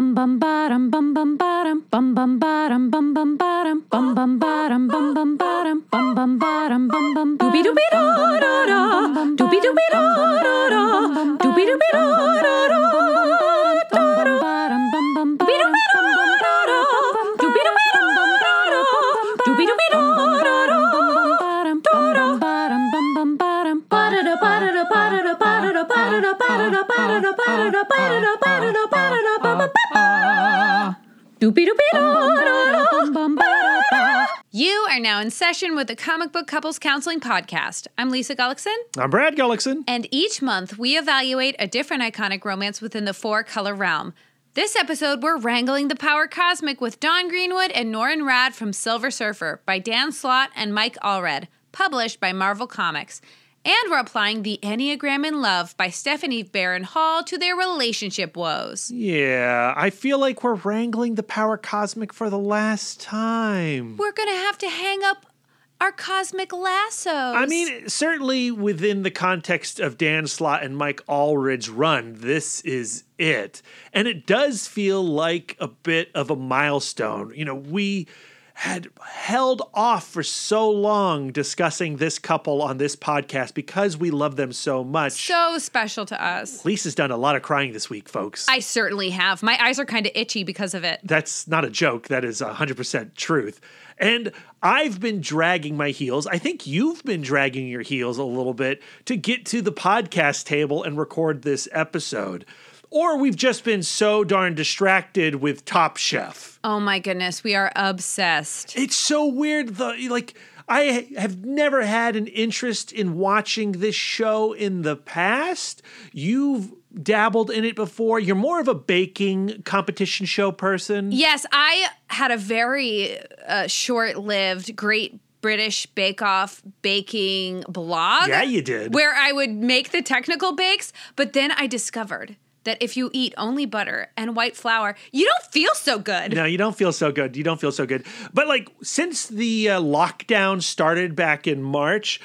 bum bum bottom bum bum bottom bum bum bottom bum bum bottom bum bum bottom bum bum bottom bum bum bottom bum bum doobie doobie da da da doobie doobie da da da doobie doobie da da da ba-da-da ba-da-da ba-da-da ba-da-da ba-da-da ba-da-da ba-da-da You are now in session with the Comic Book Couples Counseling Podcast. I'm Lisa Gullickson, I'm Brad Gullickson. and each month we evaluate a different iconic romance within the four color realm. This episode, we're wrangling the power cosmic with Dawn Greenwood and Norrin Radd from Silver Surfer by Dan Slott and Mike Allred, published by Marvel Comics. And we're applying the Enneagram in Love by Stephanie Barron Hall to their relationship woes. Yeah, I feel like we're wrangling the power cosmic for the last time. We're gonna have to hang up our cosmic lassos. I mean, certainly within the context of Dan Slott and Mike Allred's run, this is it. And it does feel like a bit of a milestone. You know, we had held off for so long discussing this couple on this podcast because we love them so much. so special to us. Lisa's done a lot of crying this week, folks. I certainly have. My eyes are kind of itchy because of it. That's not a joke. That is 100% truth. And I've been dragging my heels. I think you've been dragging your heels a little bit to get to the podcast table and record this episode. Or we've just been so darn distracted with Top Chef. Oh my goodness, we are obsessed. It's so weird. The like I have never had an interest in watching this show in the past. You've dabbled in it before. You're more of a baking competition show person. Yes, I had a very uh, short lived, great British Bake Off baking blog. Yeah, you did. Where I would make the technical bakes, but then I discovered that if you eat only butter and white flour, you don't feel so good. No, you don't feel so good. You don't feel so good. But like since the uh, lockdown started back in March,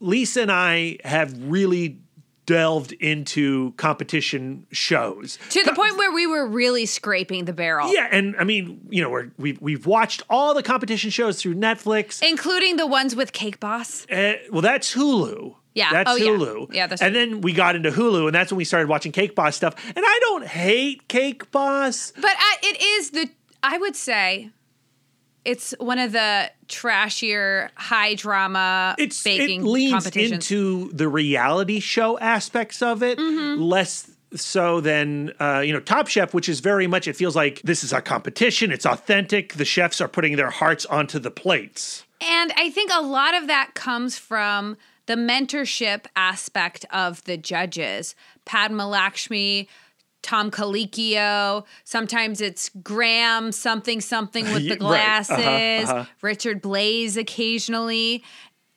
Lisa and I have really delved into competition shows. To the point where we were really scraping the barrel. Yeah, and I mean, you know, we're, we've we've watched all the competition shows through Netflix. Including the ones with Cake Boss. Uh, well, that's Hulu. Yeah. That's Oh. Hulu. Yeah, that's and then we got into Hulu, and that's when we started watching Cake Boss stuff. And I don't hate Cake Boss. But I, it is the, I would say, it's one of the trashier, high drama it's baking it leans competitions. into the reality show aspects of it Mm-hmm. less so than uh, you know top chef which is very much it feels like this is a competition it's authentic the chefs are putting their hearts onto the plates And I think a lot of that comes from the mentorship aspect of the judges. Padma Lakshmi, Tom Colicchio, sometimes it's Graham something something with the right. Uh-huh, glasses, uh-huh. Richard Blais occasionally.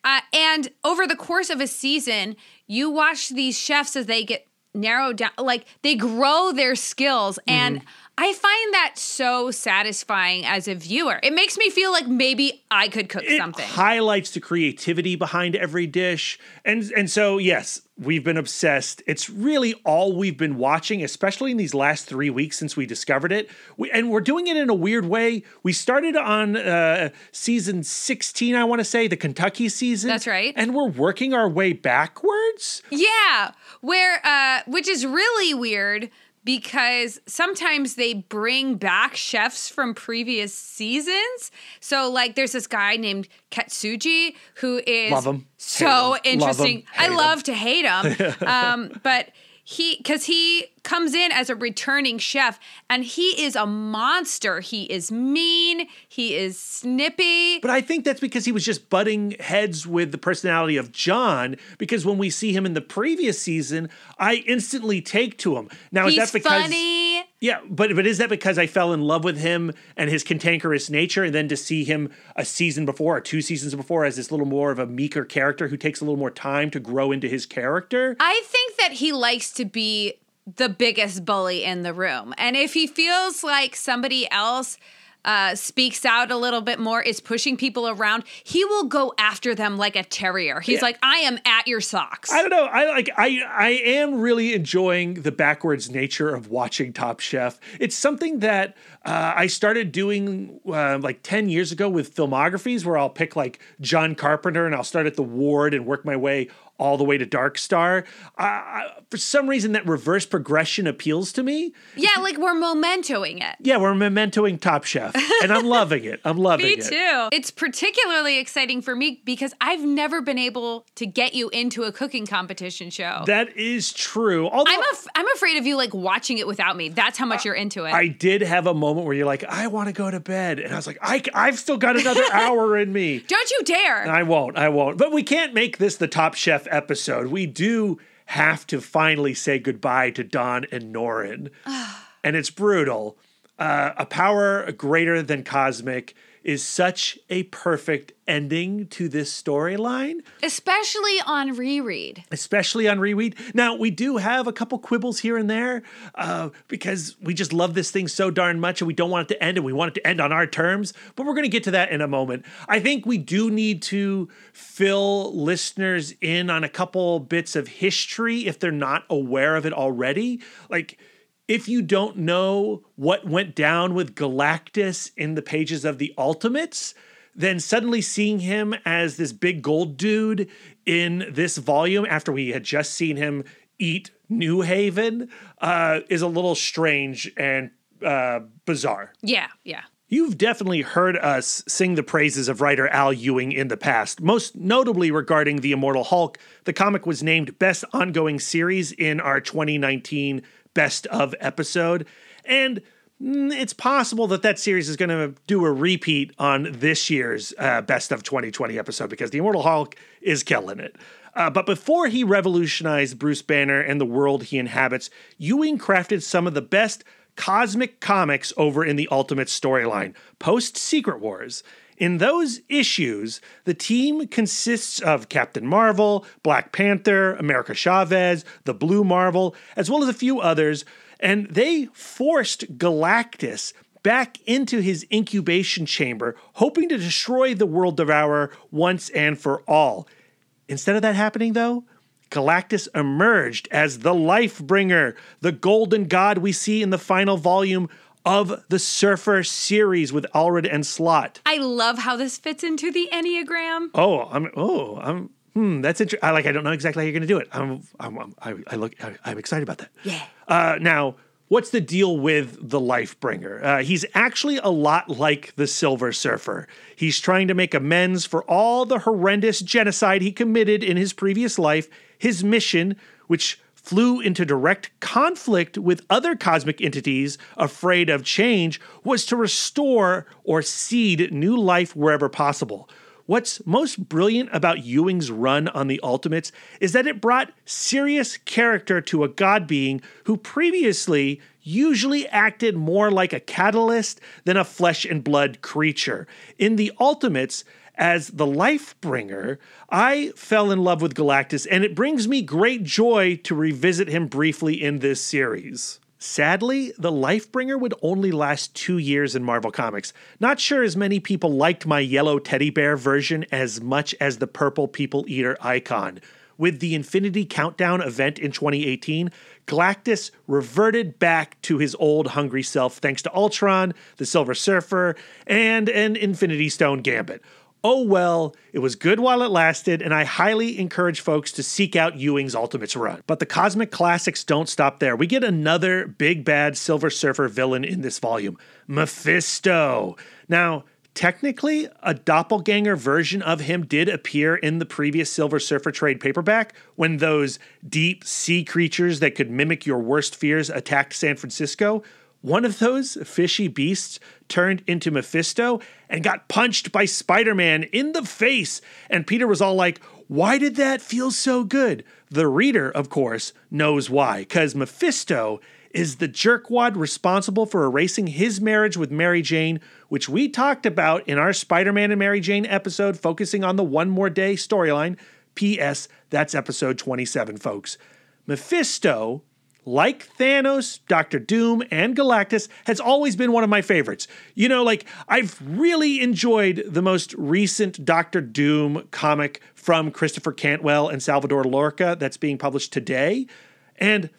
Uh, and over the course of a season, you watch these chefs as they get narrowed down, like they grow their skills. Mm-hmm. And I find that so satisfying as a viewer. It makes me feel like maybe I could cook it something. highlights the creativity behind every dish and and so yes we've been obsessed it's really all we've been watching especially in these last three weeks since we discovered it we, and we're doing it in a weird way we started on uh, season 16 i want to say the kentucky season That's right. and we're working our way backwards Yeah, where uh which is really weird because sometimes they bring back chefs from previous seasons. So like there's this guy named Katsuji who is Love so Hate him. Love interesting. I Hate him. love to hate him. um but he cuz he comes in as a returning chef and he is a monster. He is mean, he is snippy. but I think that's because he was just butting heads with the personality of John. Because when we see him in the previous season, I instantly take to him. Now, is that because funny. Yeah, but but is that because I fell in love with him and his cantankerous nature, and then to see him a season before or two seasons before as this little more of a meeker character who takes a little more time to grow into his character? I think that he likes to be the biggest bully in the room. And if he feels like somebody else uh, speaks out a little bit more, is pushing people around, he will go after them like a terrier. He's Yeah. like, I am at your socks. I don't know. I like. I I am really enjoying the backwards nature of watching Top Chef. It's something that uh, I started doing uh, like ten years ago with filmographies, where I'll pick like John Carpenter and I'll start at the Ward and work my way all the way to Dark Star. Uh, for some reason, that reverse progression appeals to me. yeah, like we're mementoing it. Yeah, we're mementoing Top Chef, and I'm loving it. I'm loving Me it. Me too. It's particularly exciting for me because I've never been able to get you into a cooking competition show. That is true. Although I'm af- I'm afraid of you like watching it without me. That's how much you're into it. I did have a moment where you're like, I want to go to bed. And I was like, I, I've still got another hour in me. Don't you dare. I won't. I won't. But we can't make this the Top Chef episode. We do have to finally say goodbye to Dawn and Norrin. and it's brutal. Uh, a power greater than cosmic is such a perfect ending to this storyline, Especially on reread. especially on reread. Now, we do have a couple quibbles here and there uh, because we just love this thing so darn much and we don't want it to end and we want it to end on our terms, but we're going to get to that in a moment. I think we do need to fill listeners in on a couple bits of history if they're not aware of it already. Like, if you don't know what went down with Galactus in the pages of the Ultimates, then suddenly seeing him as this big gold dude in this volume after we had just seen him eat New Haven uh, is a little strange and uh, bizarre. Yeah, yeah. You've definitely heard us sing the praises of writer Al Ewing in the past, most notably regarding The Immortal Hulk. The comic was named Best Ongoing Series in our 2019 Best of episode. And mm, it's possible that that series is going to do a repeat on this year's uh, Best of 2020 episode because The Immortal Hulk is killing it. Uh, but before he revolutionized Bruce Banner and the world he inhabits, Ewing crafted some of the best cosmic comics over in the Ultimate storyline, post Secret Wars. In those issues, the team consists of Captain Marvel, Black Panther, America Chavez, the Blue Marvel, as well as a few others, and they forced Galactus back into his incubation chamber, hoping to destroy the World Devourer once and for all. Instead of that happening, though, Galactus emerged as the life bringer, the golden god we see in the final volume of the Surfer series with Allred and Slott. I love how this fits into the Enneagram. Oh, I'm oh, I'm hmm, that's interesting. I like I don't know exactly how you're going to do it. I'm, I'm, I'm I, I look I, I'm excited about that. Yeah. Uh, now, what's the deal with the Lifebringer? Uh, he's actually a lot like the Silver Surfer. He's trying to make amends for all the horrendous genocide he committed in his previous life. His mission, which flew into direct conflict with other cosmic entities afraid of change, was to restore or seed new life wherever possible. What's most brilliant about Ewing's run on the Ultimates is that it brought serious character to a god being who previously usually acted more like a catalyst than a flesh and blood creature. In the Ultimates, as the life bringer, I fell in love with Galactus, and it brings me great joy to revisit him briefly in this series. Sadly, the Lifebringer would only last two years in Marvel Comics. Not sure as many people liked my yellow teddy bear version as much as the purple People Eater icon. With the Infinity Countdown event in 2018, Galactus reverted back to his old hungry self thanks to Ultron, the Silver Surfer, and an Infinity Stone Gambit. Oh well, it was good while it lasted, and I highly encourage folks to seek out Ewing's Ultimates run. But the cosmic classics don't stop there. We get another big bad Silver Surfer villain in this volume Mephisto. Now, technically, a doppelganger version of him did appear in the previous Silver Surfer trade paperback when those deep sea creatures that could mimic your worst fears attacked San Francisco. One of those fishy beasts turned into Mephisto and got punched by Spider Man in the face. And Peter was all like, Why did that feel so good? The reader, of course, knows why, because Mephisto is the jerkwad responsible for erasing his marriage with Mary Jane, which we talked about in our Spider Man and Mary Jane episode focusing on the One More Day storyline. P.S. That's episode 27, folks. Mephisto like Thanos, Doctor Doom, and Galactus, has always been one of my favorites. You know, like, I've really enjoyed the most recent Doctor Doom comic from Christopher Cantwell and Salvador Larroca that's being published today. And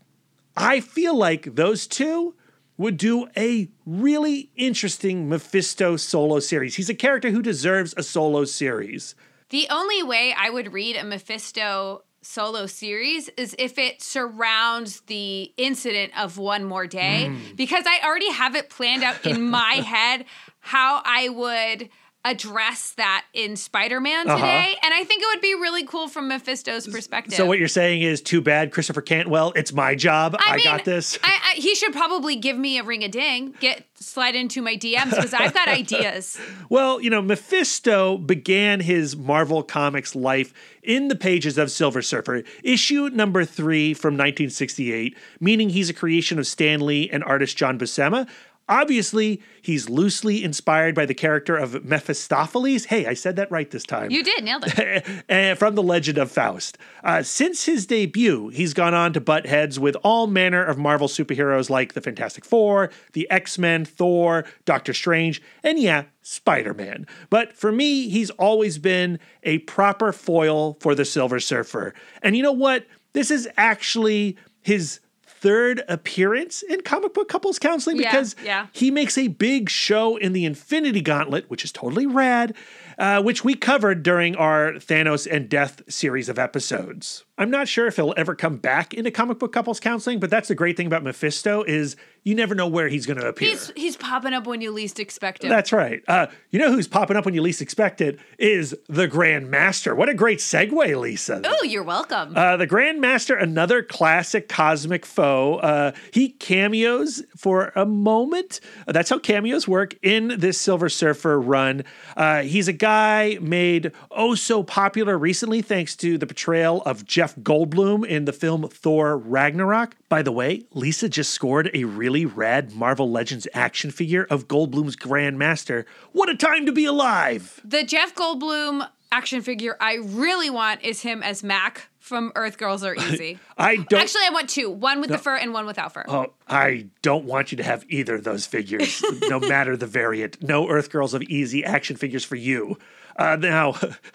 I feel like those two would do a really interesting Mephisto solo series. He's a character who deserves a solo series. The only way I would read a Mephisto solo series is if it surrounds the incident of one more day Mm. because I already have it planned out in my head how I would address that in Spider-Man today Uh-huh. and I think it would be really cool from Mephisto's perspective. So what you're saying is too bad, Christopher Cantwell. It's my job. I, mean, got this. I, I, he should probably give me a ring a ding, get slide into my DMs because I've got ideas. Well, you know, Mephisto began his Marvel Comics life in the pages of Silver Surfer, issue number three from 1968, meaning he's a creation of Stan Lee and artist John Buscema. Obviously, he's loosely inspired by the character of Mephistopheles. Hey, I said that right this time. You did nailed it. uh, from the Legend of Faust. Uh, since his debut, he's gone on to butt heads with all manner of Marvel superheroes like the Fantastic Four, the X Men, Thor, Doctor Strange, and yeah, Spider Man. But for me, he's always been a proper foil for the Silver Surfer. And you know what? This is actually his third appearance in comic book couples counseling Yeah, because yeah. he makes a big show in the Infinity Gauntlet, which is totally rad, uh, which we covered during our Thanos and Death series of episodes. I'm not sure if he'll ever come back into comic book couples counseling, but that's the great thing about Mephisto is you never know where he's going to appear. He's he's popping up when you least expect it. That's right. Uh, you know who's popping up when you least expect it is the Grand Master. What a great segue, Lisa. Oh, you're welcome. Uh, the Grand Master, another classic cosmic foe. Uh, he cameos for a moment. That's how cameos work in this Silver Surfer run. Uh, he's a guy made oh so popular recently thanks to the portrayal of Jeff Goldblum in the film Thor Ragnarok. By the way, Lisa just scored a really rad Marvel Legends action figure of Goldblum's Grandmaster. What a time to be alive! the Jeff Goldblum action figure I really want is him as Mac from Earth Girls Are Easy. I don't. Actually, I want two: one with the fur and one without fur. Oh, I don't want you to have either of those figures, no matter the variant. No Earth Girls of Easy action figures for you. Uh, now,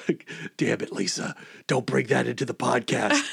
damn it, Lisa, don't bring that into the podcast.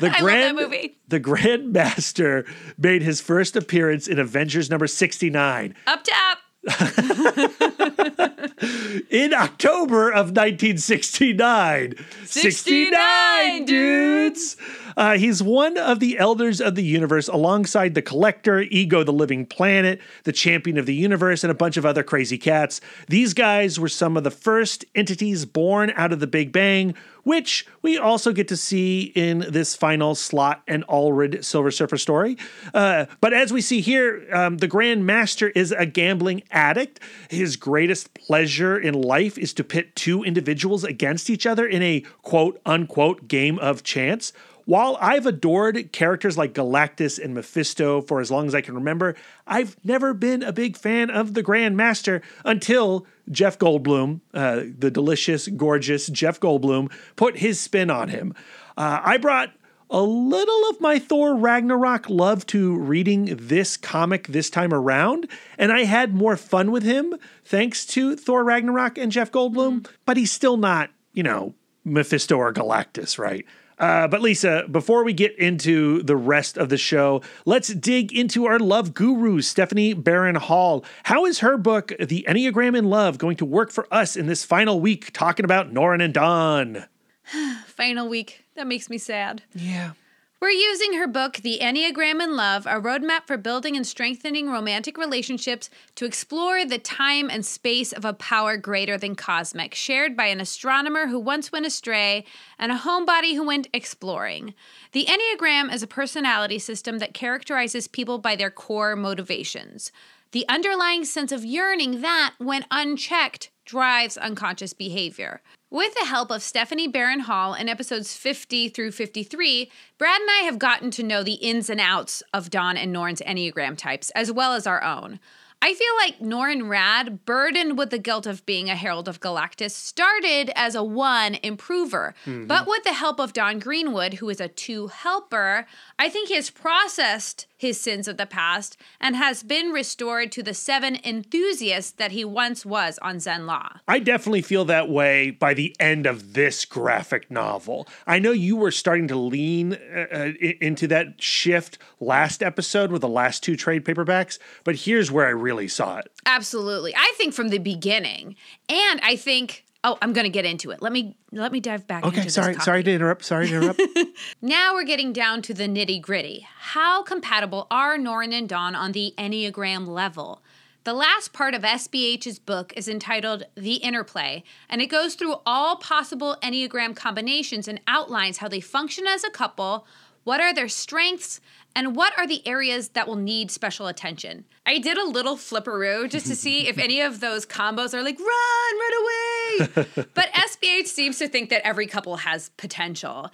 The love that Grand, movie. The Grand Master made his first appearance in Avengers number 69 Up top. in October of 1969. 69, dudes! Uh, he's one of the elders of the universe alongside the Collector, Ego the Living Planet, the Champion of the Universe, and a bunch of other crazy cats. These guys were some of the first entities born out of the Big Bang, which we also get to see in this final Slott and Allred Silver Surfer story. Uh, but as we see here, um, the Grand Master is a gambling addict. His greatest pleasure in life is to pit two individuals against each other in a quote unquote game of chance. While I've adored characters like Galactus and Mephisto for as long as I can remember, I've never been a big fan of the Grand Master until Jeff Goldblum, uh, the delicious, gorgeous Jeff Goldblum, put his spin on him. Uh, I brought a little of my Thor Ragnarok love to reading this comic this time around, and I had more fun with him thanks to Thor Ragnarok and Jeff Goldblum, but he's still not, you know, Mephisto or Galactus, right? Uh, but Lisa, before we get into the rest of the show, let's dig into our love guru, Stephanie Barron Hall. How is her book, The Enneagram in Love, going to work for us in this final week talking about Norrin and Dawn? Final week. That makes me sad. Yeah. We're using her book, The Enneagram in Love, a roadmap for building and strengthening romantic relationships to explore the time and space of a power greater than cosmic, shared by an astronomer who once went astray and a homebody who went exploring. The Enneagram is a personality system that characterizes people by their core motivations. The underlying sense of yearning that, when unchecked, drives unconscious behavior. With the help of Stephanie Barron Hall in episodes 50 through 53, Brad and I have gotten to know the ins and outs of Dawn and Norrin's Enneagram types, as well as our own. I feel like Norrin Radd, burdened with the guilt of being a Herald of Galactus, started as a one improver. Mm-hmm. But with the help of Dawn Greenwood, who is a two helper, I think he has processed his sins of the past and has been restored to the seven enthusiast that he once was on Zenn-La. I definitely feel that way by the end of this graphic novel. I know you were starting to lean uh, uh, into that shift last episode with the last two trade paperbacks, but here's where I really saw it. Absolutely. I think from the beginning. And I think oh, I'm going to get into it. Let me let me dive back into Okay, sorry, sorry to interrupt. Sorry to interrupt. Now we're getting down to the nitty gritty. How compatible are Norrin and Dawn on the Enneagram level? The last part of SBH's book is entitled The Interplay, and it goes through all possible Enneagram combinations and outlines how they function as a couple, what are their strengths, and what are the areas that will need special attention. I did a little flipperoo just to see if any of those combos are like, run, run away. but SBH seems to think that every couple has potential.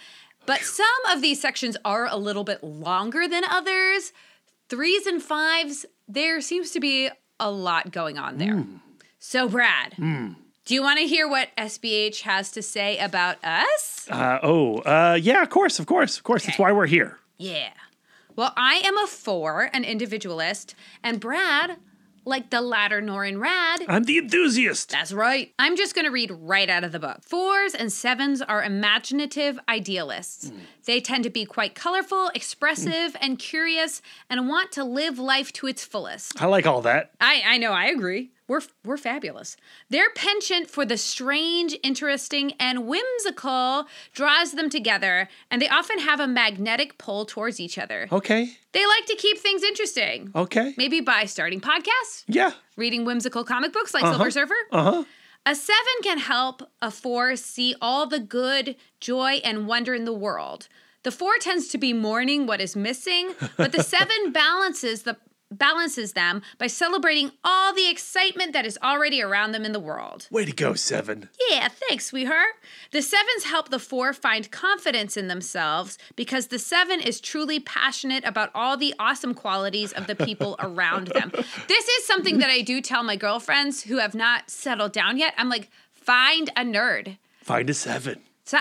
But some of these sections are a little bit longer than others. Threes and fives, there seems to be a lot going on there. Hmm. So, Brad, hmm. Do you want to hear what SBH has to say about us? uh, oh, uh, yeah, of course, of course, of course. That's why we're here. Yeah. Well, I am a four, an individualist, and Brad, like the latter Norrin Radd, I'm the enthusiast. That's right. I'm just going to read right out of the book. Fours and sevens are imaginative idealists. They tend to be quite colorful, expressive, and curious, and want to live life to its fullest. I like all that. I, I know, I agree. We're, we're fabulous. Their penchant for the strange, interesting, and whimsical draws them together, and they often have a magnetic pull towards each other. Okay, They like to keep things interesting. okay. Maybe by starting podcasts, Yeah. reading whimsical comic books like Silver Surfer. Uh huh. A seven can help a four see all the good, joy, and wonder in the world. The four tends to be mourning what is missing, but the seven balances the balances them by celebrating all the excitement that is already around them in the world. Way to go, Seven. Yeah, thanks, sweetheart. The sevens help the four find confidence in themselves because the seven is truly passionate about all the awesome qualities of the people around them. This is something that I do tell my girlfriends who have not settled down yet. I'm like, find a nerd. Find a seven. So,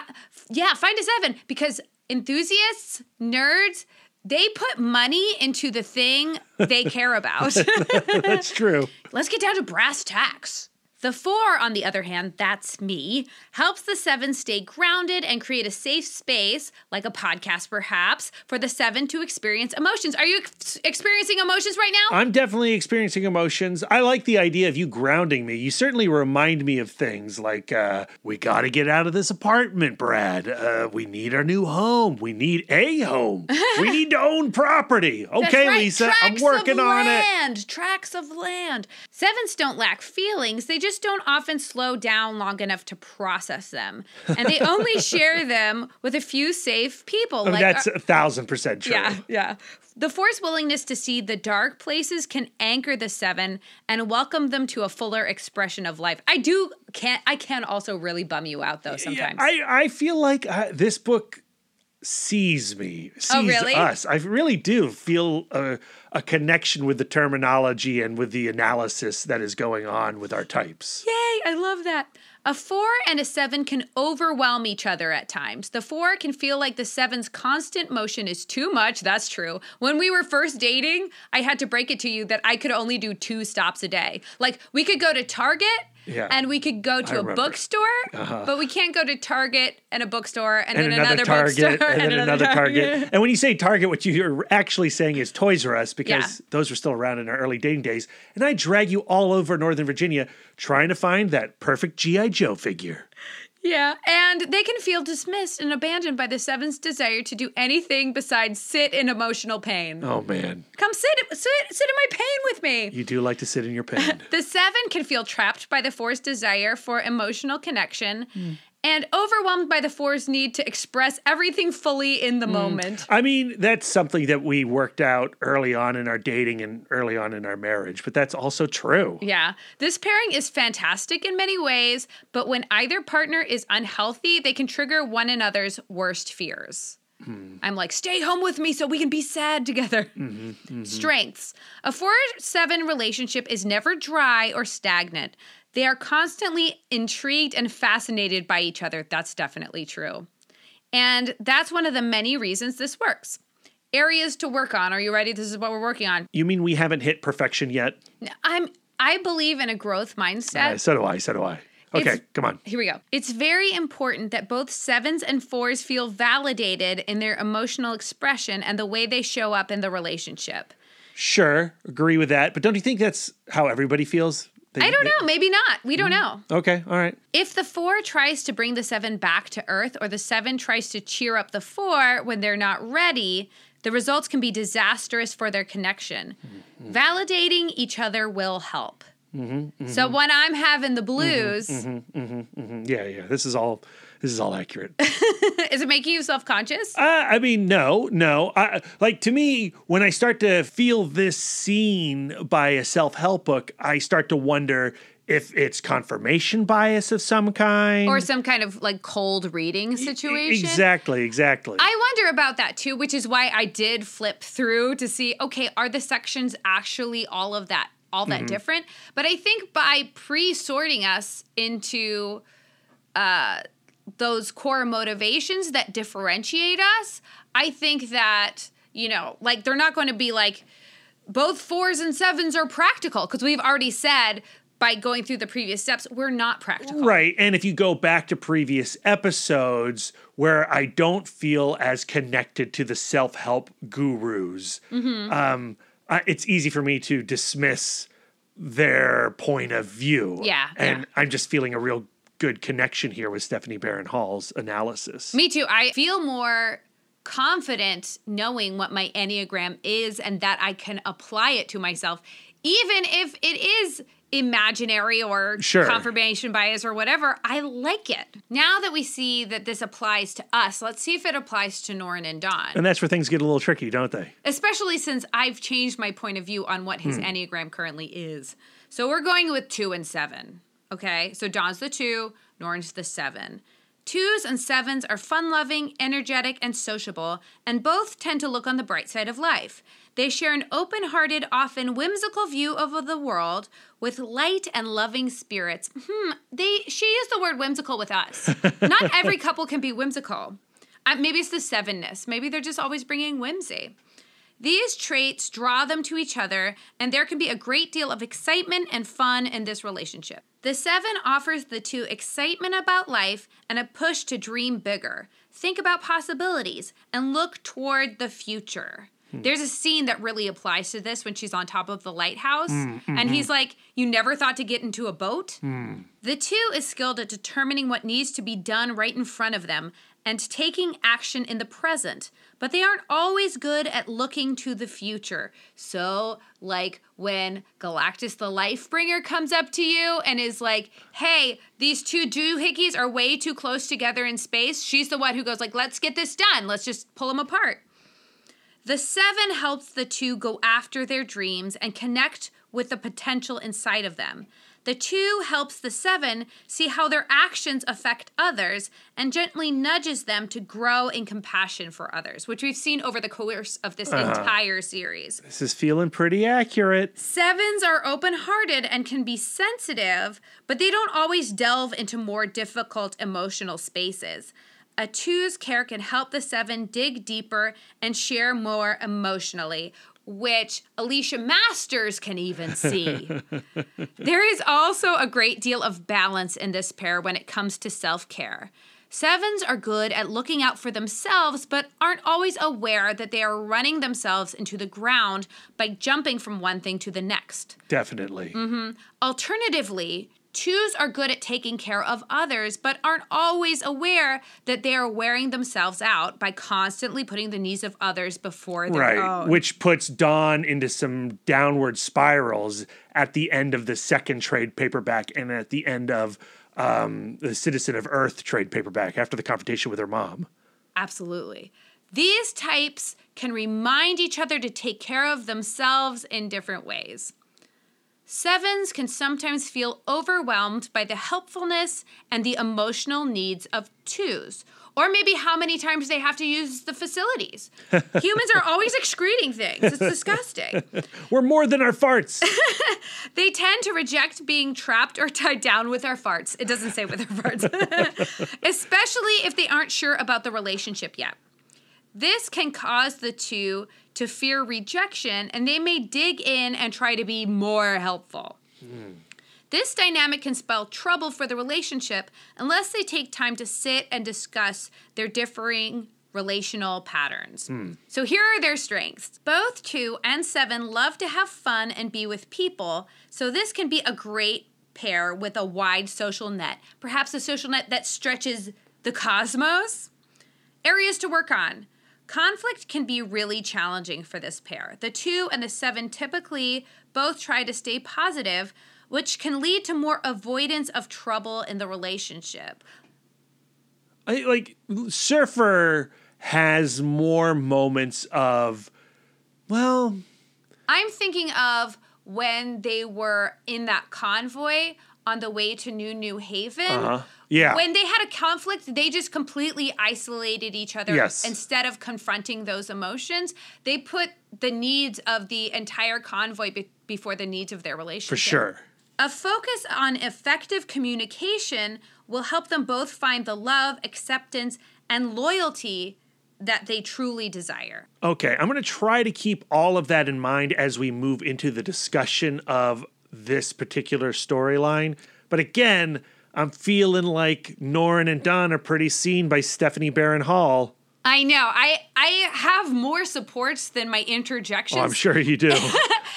yeah, find a seven because enthusiasts, nerds, they put money into the thing they care about. That's true. Let's get down to brass tacks. The four, on the other hand, that's me, helps the seven stay grounded and create a safe space, like a podcast perhaps, for the seven to experience emotions. Are you ex- experiencing emotions right now? I'm definitely experiencing emotions. I like the idea of you grounding me. You certainly remind me of things like uh, we got to get out of this apartment, Brad. Uh, we need our new home. We need a home. we need to own property. Okay, right, Lisa, I'm working on it. land, Tracts of land. Sevens don't lack feelings. They just don't often slow down long enough to process them. And they only share them with a few safe people. Oh, like That's our- a thousand percent true. Yeah, yeah. The Force willingness to see the dark places can anchor the seven and welcome them to a fuller expression of life. I do can I can also really bum you out though sometimes. I, I feel like uh, this book sees me, sees Oh, really? us. I really do feel a, a connection with the terminology and with the analysis that is going on with our types. Yay, I love that. A four and a seven can overwhelm each other at times. The four can feel like the seven's constant motion is too much. That's true. When we were first dating, I had to break it to you that I could only do two stops a day. Like we could go to Target Yeah. and we could go to a remember. Uh-huh. bookstore, but we can't go to Target and a bookstore and, and then another, another, Target, bookstore and then another Target. And when you say Target, what you're actually saying is Toys R Us because Yeah. those were still around in our early dating days. And I drag you all over Northern Virginia trying to find that perfect G.I. Joe figure. Yeah, and they can feel dismissed and abandoned by the seven's desire to do anything besides sit in emotional pain. Oh, man. Come sit, sit, sit in my pain with me. You do like to sit in your pain. The seven can feel trapped by the four's desire for emotional connection hmm. And overwhelmed by the four's need to express everything fully in the hmm. moment. I mean, that's something that we worked out early on in our dating and early on in our marriage, but that's also true. Yeah, this pairing is fantastic in many ways, but when either partner is unhealthy, they can trigger one another's worst fears. Hmm. I'm like, stay home with me so we can be sad together. Mm-hmm, mm-hmm. Strengths. A 4 7 relationship is never dry or stagnant. They are constantly intrigued and fascinated by each other. That's definitely true. And that's one of the many reasons this works. Areas to work on. Are you ready? This is what we're working on. You mean we haven't hit perfection yet? I'm I believe in a growth mindset. Uh, so do I. So do I. Okay, It's- come on. Here we go. It's very important that both sevens and fours feel validated in their emotional expression and the way they show up in the relationship. Sure, agree with that. But don't you think that's how everybody feels? They- I don't they- know. Maybe not. We don't mm-hmm. know. Okay, all right. If the four tries to bring the seven back to earth or the seven tries to cheer up the four when they're not ready, the results can be disastrous for their connection. Mm-hmm. Validating each other will help. Mm-hmm. So when I'm having the blues, Mm, Yeah, yeah. This is all. This is all accurate. is it making you self conscious? Uh, I mean, no, no. I, like to me, when I start to feel this scene by a self-help book, I start to wonder if it's confirmation bias of some kind. or some kind of like cold reading situation. Exactly, exactly. I wonder about that too, which is why I did flip through to see okay, are the sections actually all of that all that different? But I think by pre-sorting us into uh those core motivations that differentiate us, I think that, you know, like they're not going to be like both fours and sevens are practical because we've already said by going through the previous steps, we're not practical. Right. And if you go back to previous episodes where I don't feel as connected to the self help gurus, Mm-hmm. um, I, it's easy for me to dismiss their point of view. Yeah, And yeah. I'm just feeling a real good connection here with Stephanie Barron Hall's analysis. Me too. I feel more confident knowing what my Enneagram is and that I can apply it to myself, even if it is imaginary or Sure. confirmation bias or whatever. I like it. Now that we see that this applies to us, let's see if it applies to Norrin and Dawn. and that's where things get a little tricky, don't they? Especially since I've changed my point of view on what his hmm. Enneagram currently is. So we're going with two and seven. Okay. So Dawn's the two, Norrin's the seven. Twos and sevens are fun loving, energetic, and sociable, and both tend to look on the bright side of life. They share an open hearted, often whimsical view of the world with light and loving spirits. Hmm, they, she used the word whimsical with us. Not every couple can be whimsical. Uh, maybe it's the sevenness. Maybe they're just always bringing whimsy. These traits draw them to each other, and there can be a great deal of excitement and fun in this relationship. The seven offers the two excitement about life and a push to dream bigger, think about possibilities, and look toward the future. Hmm. There's a scene that really applies to this when she's on top of the lighthouse, hmm, hmm, and he's like, You never thought to get into a boat? The two is skilled at determining what needs to be done right in front of them and taking action in the present, but they aren't always good at looking to the future. So, like when Galactus the Lifebringer comes up to you and is like, "Hey, these two doohickeys are way too close together in space." She's the one who goes like, "Let's get this done. Let's just pull them apart." The seven helps the two go after their dreams and connect with the potential inside of them. The two helps the seven see how their actions affect others and gently nudges them to grow in compassion for others, which we've seen over the course of this uh-huh. entire series. This is feeling pretty accurate. Sevens are open hearted and can be sensitive, but they don't always delve into more difficult emotional spaces. A two's care can help the seven dig deeper and share more emotionally, which Alicia Masters can even see. there is also a great deal of balance in this pair when it comes to self care. Sevens are good at looking out for themselves, but aren't always aware that they are running themselves into the ground by jumping from one thing to the next. Definitely. Mm-hmm. Alternatively, twos are good at taking care of others, but aren't always aware that they are wearing themselves out by constantly putting the needs of others before their Right. own. Which puts Dawn into some downward spirals at the end of the second trade paperback and at the end of um, the Citizen of Earth trade paperback after the confrontation with her mom. Absolutely. These types can remind each other to take care of themselves in different ways. Sevens can sometimes feel overwhelmed by the helpfulness and the emotional needs of twos, or maybe how many times they have to use the facilities. Humans are always excreting things, it's disgusting. We're more than our farts. They tend to reject being trapped or tied down with our farts. It doesn't say with our farts, especially if they aren't sure about the relationship yet. This can cause the two to fear rejection and they may dig in and try to be more helpful. This dynamic can spell trouble for the relationship unless they take time to sit and discuss their differing relational patterns. Hmm. So here are their strengths. Both 2 and 7 love to have fun and be with people, so this can be a great pair with a wide social net, perhaps a social net that stretches the cosmos. Areas to work on. Conflict can be really challenging for this pair. The 2 and the 7 typically both try to stay positive, which can lead to more avoidance of trouble in the relationship. I, like Surfer has more moments of, well, I'm thinking of when they were in that convoy on the way to New New Haven. uh yeah, When they had a conflict, they just completely isolated each other Yes. instead of confronting those emotions. They put the needs of the entire convoy be- before the needs of their relationship. for sure. A focus on effective communication will help them both find the love, acceptance, and loyalty that they truly desire. Okay, I'm going to try to keep all of that in mind as we move into the discussion of this particular storyline. But again, I'm feeling like Norrin and Dawn are pretty seen by Stephanie Barron Hall. I know. I I have more supports than my interjections. Oh, I'm sure you do.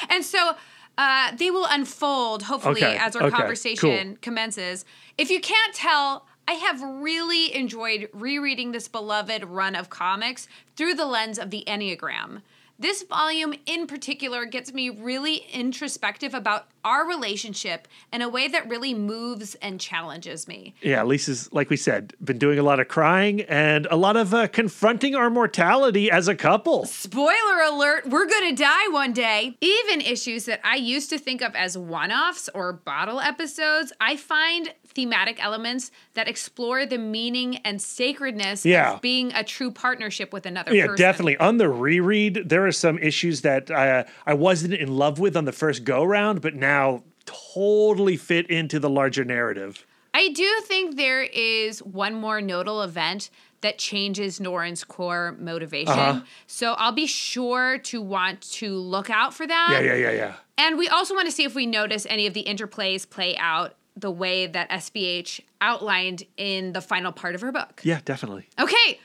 And so uh, they will unfold, hopefully, Okay, as our okay, conversation commences. If you can't tell, I have really enjoyed rereading this beloved run of comics through the lens of the Enneagram. This volume in particular gets me really introspective about our relationship in a way that really moves and challenges me. yeah, Lisa's, like we said, been doing a lot of crying and a lot of uh, confronting our mortality as a couple. Spoiler alert, we're gonna die one day. Even issues that I used to think of as one offs or bottle episodes, I find thematic elements that explore the meaning and sacredness Yeah. of being a true partnership with another person. Yeah, person. definitely. On the reread, there are some issues that uh, I wasn't in love with on the first go round, but now totally fit into the larger narrative. I do think there is one more nodal event that changes Norrin's core motivation. Uh-huh. So I'll be sure to want to look out for that. Yeah, yeah, yeah, yeah. And we also want to see if we notice any of the interplays play out the way that SBH outlined in the final part of her book. Yeah, definitely. Okay,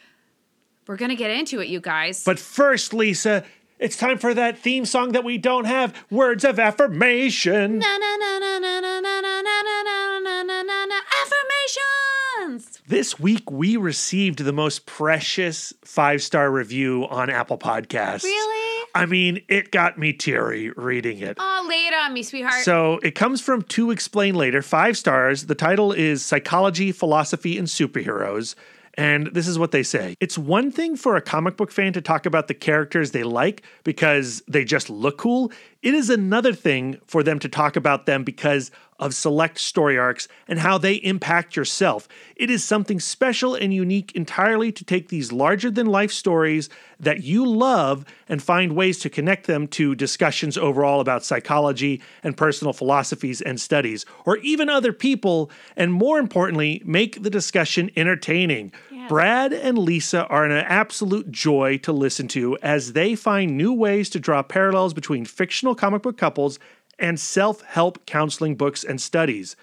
we're going to get into it, you guys. But first, Lisa, it's time for that theme song that we don't have words of affirmation. Na, na, na, na, na, na, na, na, na, na, na, na, na, na, affirmations. This week, we received the most precious five star review on Apple Podcasts. Really? I mean, it got me teary reading it. Oh, lay it on me, sweetheart. So it comes from To Explain Later, five stars. The title is Psychology, Philosophy, and Superheroes. And this is what they say It's one thing for a comic book fan to talk about the characters they like because they just look cool. It is another thing for them to talk about them because of select story arcs and how they impact yourself. It is something special and unique entirely to take these larger than life stories that you love and find ways to connect them to discussions overall about psychology and personal philosophies and studies, or even other people, and more importantly, make the discussion entertaining. Brad and Lisa are an absolute joy to listen to as they find new ways to draw parallels between fictional comic book couples and self help counseling books and studies.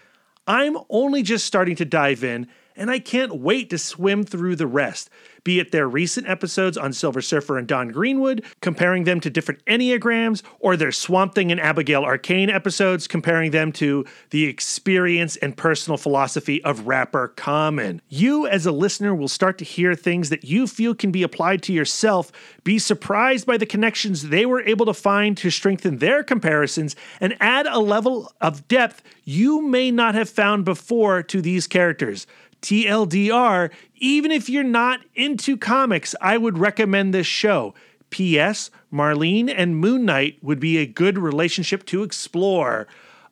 I'm only just starting to dive in, and I can't wait to swim through the rest, be it their recent episodes on Silver Surfer and Dawn Greenwood, comparing them to different Enneagrams, or their Swamp Thing and Abigail Arcane episodes, comparing them to the experience and personal philosophy of rapper Common. You, as a listener, will start to hear things that you feel can be applied to yourself, be surprised by the connections they were able to find to strengthen their comparisons, and add a level of depth you may not have found before to these characters. TLDR, even if you're not into comics, I would recommend this show. P.S. Marlene and Moon Knight would be a good relationship to explore.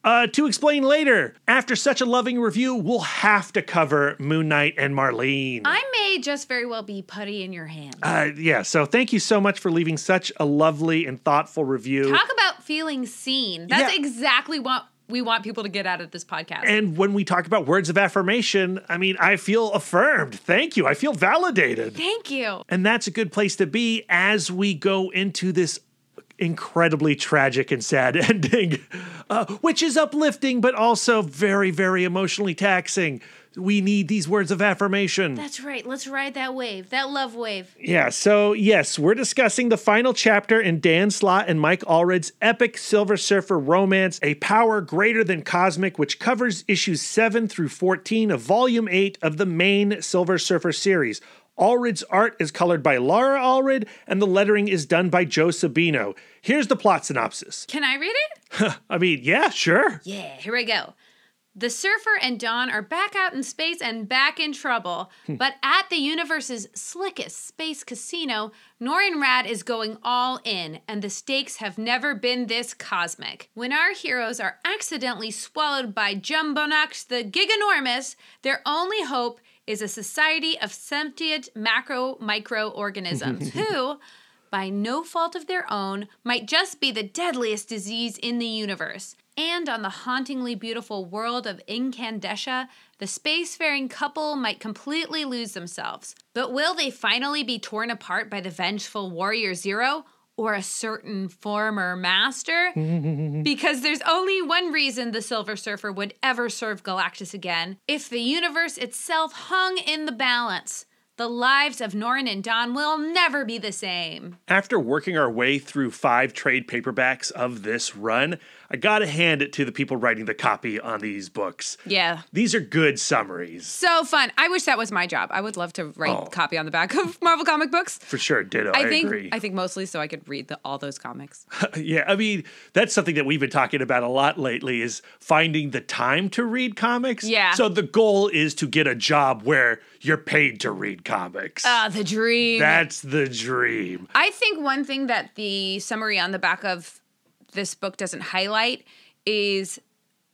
Uh, to explain later, after such a loving review, we'll have to cover Moon Knight and Marlene. I may just very well be putty in your hand. uh, yeah, so thank you so much for leaving such a lovely and thoughtful review. Talk about feeling seen. That's Yeah. exactly what we want people to get out of this podcast. and when we talk about words of affirmation, I mean, I feel affirmed. Thank you. I feel validated. Thank you. And that's a good place to be as we go into this incredibly tragic and sad ending, uh, which is uplifting, but also very, very emotionally taxing. We need these words of affirmation. That's right. Let's ride that wave, that love wave. Yeah, so yes, we're discussing the final chapter in Dan Slott and Mike Allred's epic Silver Surfer romance, A Power Greater Than Cosmic, which covers issues 7 through 14 of Volume 8 of the main Silver Surfer series. Allred's art is colored by Laura Allred, and the lettering is done by Joe Sabino. Here's the plot synopsis. Can I read it? I mean, yeah, sure. Yeah, here we go. The surfer and Dawn are back out in space and back in trouble. Hmm. but at the universe's slickest space casino, Norrin Radd is going all in, and the stakes have never been this cosmic. When our heroes are accidentally swallowed by Jumbonox the Giganormous, their only hope is a society of sentient macro microorganisms who, by no fault of their own, might just be the deadliest disease in the universe. And on the hauntingly beautiful world of Incandescia, the spacefaring couple might completely lose themselves. But will they finally be torn apart by the vengeful Warrior Zero? Or a certain former master? because there's only one reason the Silver Surfer would ever serve Galactus again if the universe itself hung in the balance. The lives of Norrin and Dawn will never be the same. After working our way through five trade paperbacks of this run, I gotta hand it to the people writing the copy on these books. Yeah. These are good summaries. So fun. I wish that was my job. I would love to write Oh. copy on the back of Marvel comic books. For sure, ditto. I, I think agree. I think mostly so I could read the, all those comics. yeah, I mean, that's something that we've been talking about a lot lately is finding the time to read comics. Yeah. So the goal is to get a job where you're paid to read comics. Ah, the dream. that's the dream. I think one thing that the summary on the back of this book doesn't highlight is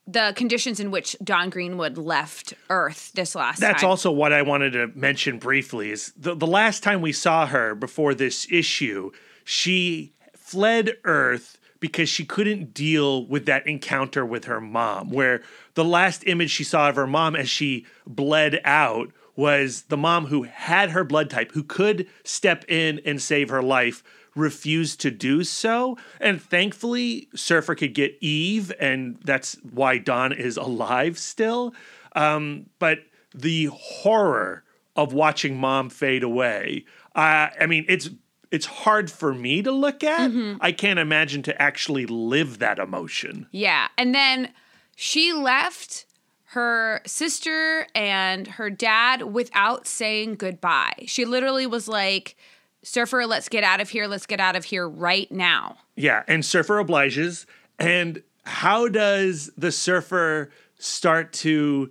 the conditions in which Dawn Greenwood left Earth this last That's time. also what I wanted to mention briefly is the, the last time we saw her before this issue, she fled Earth because she couldn't deal with that encounter with her mom, where the last image she saw of her mom as she bled out was the mom who had her blood type, who could step in and save her life, refused to do so. And thankfully, Surfer could get Eve, and that's why Dawn is alive still. Um, but the horror of watching mom fade away, uh, I mean, it's it's hard for me to look at. I can't imagine to actually live that emotion. Yeah. And then she left her sister and her dad without saying goodbye. She literally was like, Surfer, let's get out of here. Let's get out of here right now. Yeah, and Surfer obliges. And how does the Surfer start to,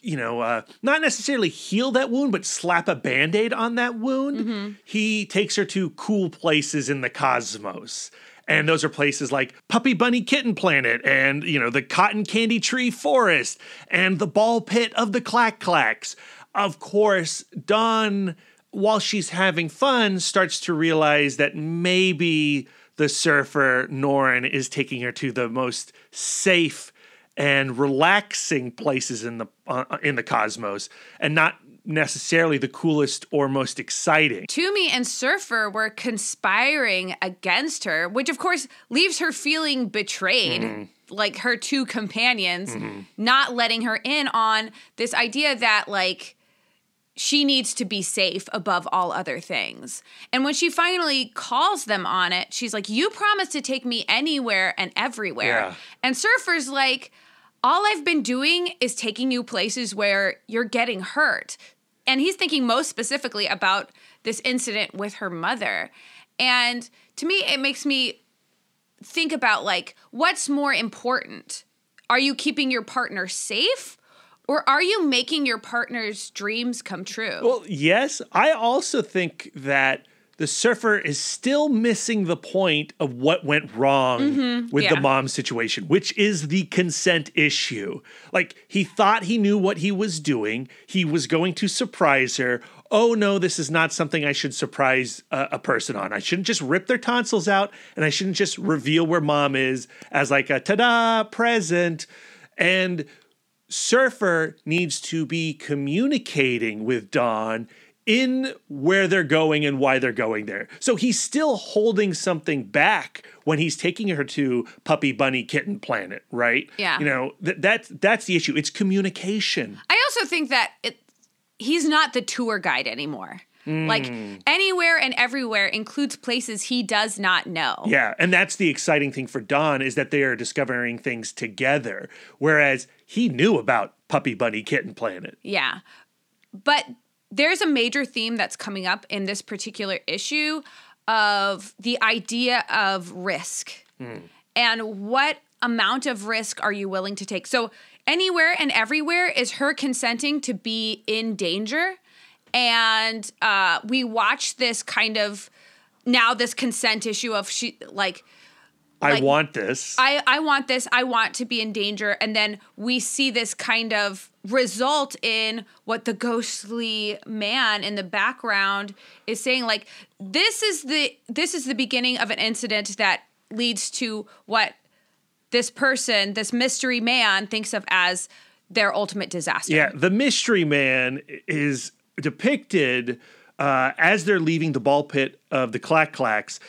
you know, uh, not necessarily heal that wound, but slap a band aid on that wound? He takes her to cool places in the cosmos. And those are places like Puppy Bunny Kitten Planet and, you know, the Cotton Candy Tree Forest and the ball pit of the Clack Clacks. Of course, Dawn, while she's having fun, starts to realize that maybe the surfer, Norrin, is taking her to the most safe and relaxing places in the uh, in the cosmos and not necessarily the coolest or most exciting. Toomie and Surfer were conspiring against her, which of course leaves her feeling betrayed. Like her two companions not letting her in on this idea that, like, she needs to be safe above all other things. And when she finally calls them on it, she's like, You promised to take me anywhere and everywhere. Yeah. And Surfer's like, All I've been doing is taking you places where you're getting hurt. And he's thinking most specifically about this incident with her mother. And to me, it makes me think about like, what's more important? Are you keeping your partner safe? Or are you making your partner's dreams come true? Well, yes, I also think that the surfer is still missing the point of what went wrong mm-hmm. with the mom situation, which is the consent issue. Like he thought he knew what he was doing, he was going to surprise her. Oh no, this is not something I should surprise a, a person on. I shouldn't just rip their tonsils out and I shouldn't just reveal where mom is as like a ta da present. And Surfer needs to be communicating with Dawn in where they're going and why they're going there. So he's still holding something back when he's taking her to Puppy Bunny Kitten Planet, right? Yeah. You know, th- that's that's the issue. It's communication. I also think that it, he's not the tour guide anymore. Hmm. Like anywhere and everywhere includes places he does not know. Yeah, and that's the exciting thing for Dawn is that they are discovering things together whereas he knew about Puppy Bunny Kitten Planet. Yeah. But there's a major theme that's coming up in this particular issue of the idea of risk and what amount of risk are you willing to take. So, anywhere and everywhere is her consenting to be in danger. And uh, we watch this kind of now this consent issue of she like I Like, want this. I, I want this. I want to be in danger. And then we see this kind of result in what the ghostly man in the background is saying. Like this is the this is the beginning of an incident that leads to what this person, this mystery man, thinks of as their ultimate disaster. Yeah, the mystery man is depicted uh, as they're leaving the ball pit of the Clack Clacks,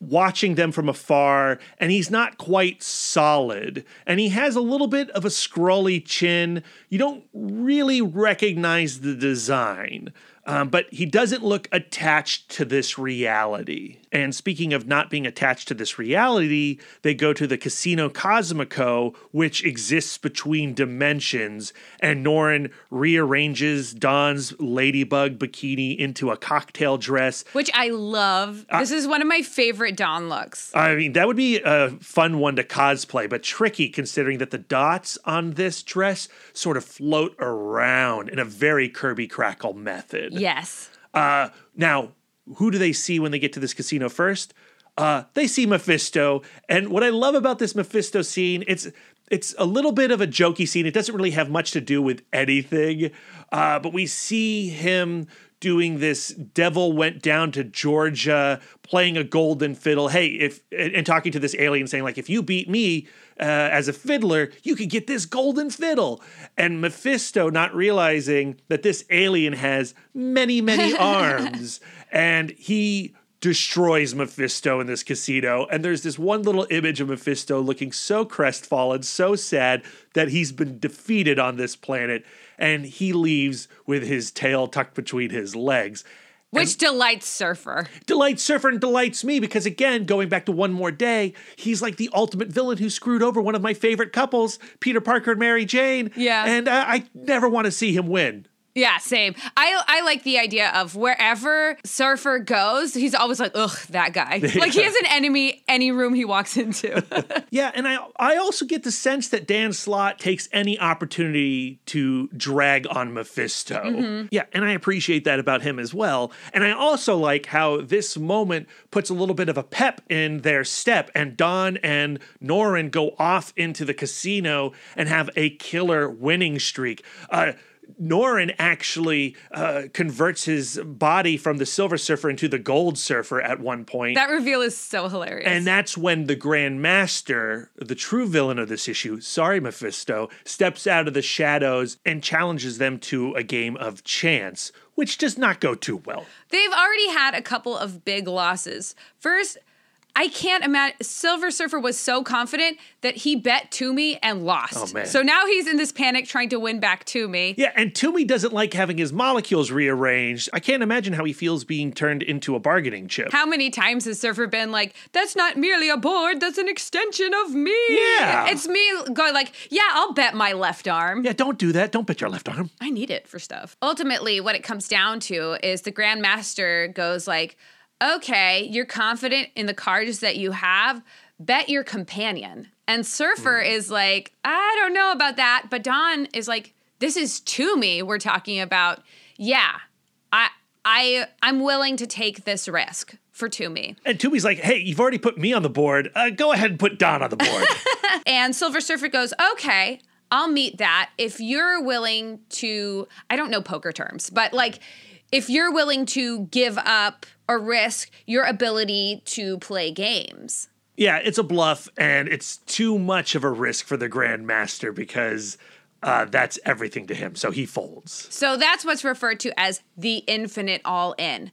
watching them from afar, and he's not quite solid. And he has a little bit of a scrawly chin. You don't really recognize the design. Um, but he doesn't look attached to this reality. And speaking of not being attached to this reality, they go to the Casino Cosmico, which exists between dimensions. And Norrin rearranges Dawn's ladybug bikini into a cocktail dress. Which I love. this is one of my favorite Dawn looks. I mean, that would be a fun one to cosplay, but tricky considering that the dots on this dress sort of float around in a very Kirby Crackle method. Yes. Uh, now, who do they see when they get to this casino first? Uh, they see Mephisto, and what I love about this Mephisto scene, it's it's a little bit of a jokey scene. It doesn't really have much to do with anything, uh, but we see him doing this. Devil went down to Georgia, playing a golden fiddle. Hey, if and, and talking to this alien, saying like, if you beat me, uh, as a fiddler, you could get this golden fiddle. And Mephisto, not realizing that this alien has many, many arms, and he destroys Mephisto in this casino. And there's this one little image of Mephisto looking so crestfallen, so sad that he's been defeated on this planet. And he leaves with his tail tucked between his legs Which delights Surfer. delights Surfer and delights me because again, going back to one more day, he's like the ultimate villain who screwed over one of my favorite couples, Peter Parker and Mary Jane. Yeah. and uh, I never want to see him win. Yeah, same. I I like the idea of wherever Surfer goes, he's always like, ugh, that guy. Like he has an enemy any room he walks into. Yeah, and I I also get the sense that Dan Slott takes any opportunity to drag on Mephisto. Yeah, and I appreciate that about him as well. And I also like how this moment puts a little bit of a pep in their step and Dawn and Norrin go off into the casino and have a killer winning streak. Uh Norrin actually uh, converts his body from the Silver Surfer into the Gold Surfer at one point. that reveal is so hilarious. And that's when the Grand Master, the true villain of this issue, sorry, Mephisto, steps out of the shadows and challenges them to a game of chance, which does not go too well. They've already had a couple of big losses. First, I can't imagine. Silver Surfer was so confident that he bet Toomie and lost. Oh, man. So now he's in this panic trying to win back Toomie. Yeah, and Toomie doesn't like having his molecules rearranged. I can't imagine how he feels being turned into a bargaining chip. How many times has Surfer been like, that's not merely a board, that's an extension of me? Yeah. It's me going like, yeah, I'll bet my left arm. yeah, don't do that. Don't bet your left arm. I need it for stuff. Ultimately, what it comes down to is the Grand Master goes like, okay, you're confident in the cards that you have, bet your companion. And Surfer is like, I don't know about that. But Dawn is like, this is Toomie we're talking about. Yeah, I I I'm willing to take this risk for Toomie. And Toomie's like, hey, you've already put me on the board. Uh, go ahead and put Dawn on the board. And Silver Surfer goes, okay, I'll meet that if you're willing to, I don't know poker terms, but like if you're willing to give up or risk your ability to play games. yeah, it's a bluff, and it's too much of a risk for the Grandmaster because uh, that's everything to him. So he folds. So that's what's referred to as the infinite all in.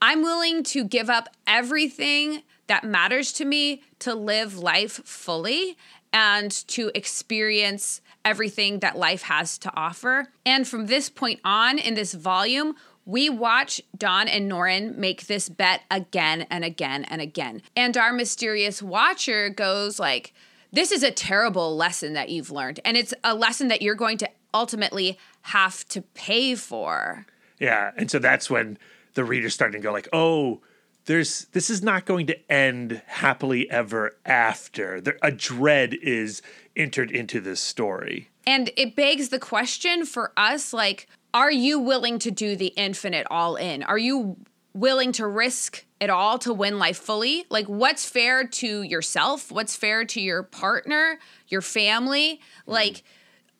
I'm willing to give up everything that matters to me to live life fully and to experience everything that life has to offer. And from this point on in this volume, we watch Dawn and Norrin make this bet again and again and again. And our mysterious watcher goes like, this is a terrible lesson that you've learned. And it's a lesson that you're going to ultimately have to pay for. Yeah, and so that's when the reader's starting to go like, "Oh, there's this is not going to end happily ever after." There, a dread is entered into this story. And it begs the question for us like, are you willing to do the infinite all in? Are you willing to risk it all to win life fully? Like, what's fair to yourself? What's fair to your partner, your family? Hmm. Like,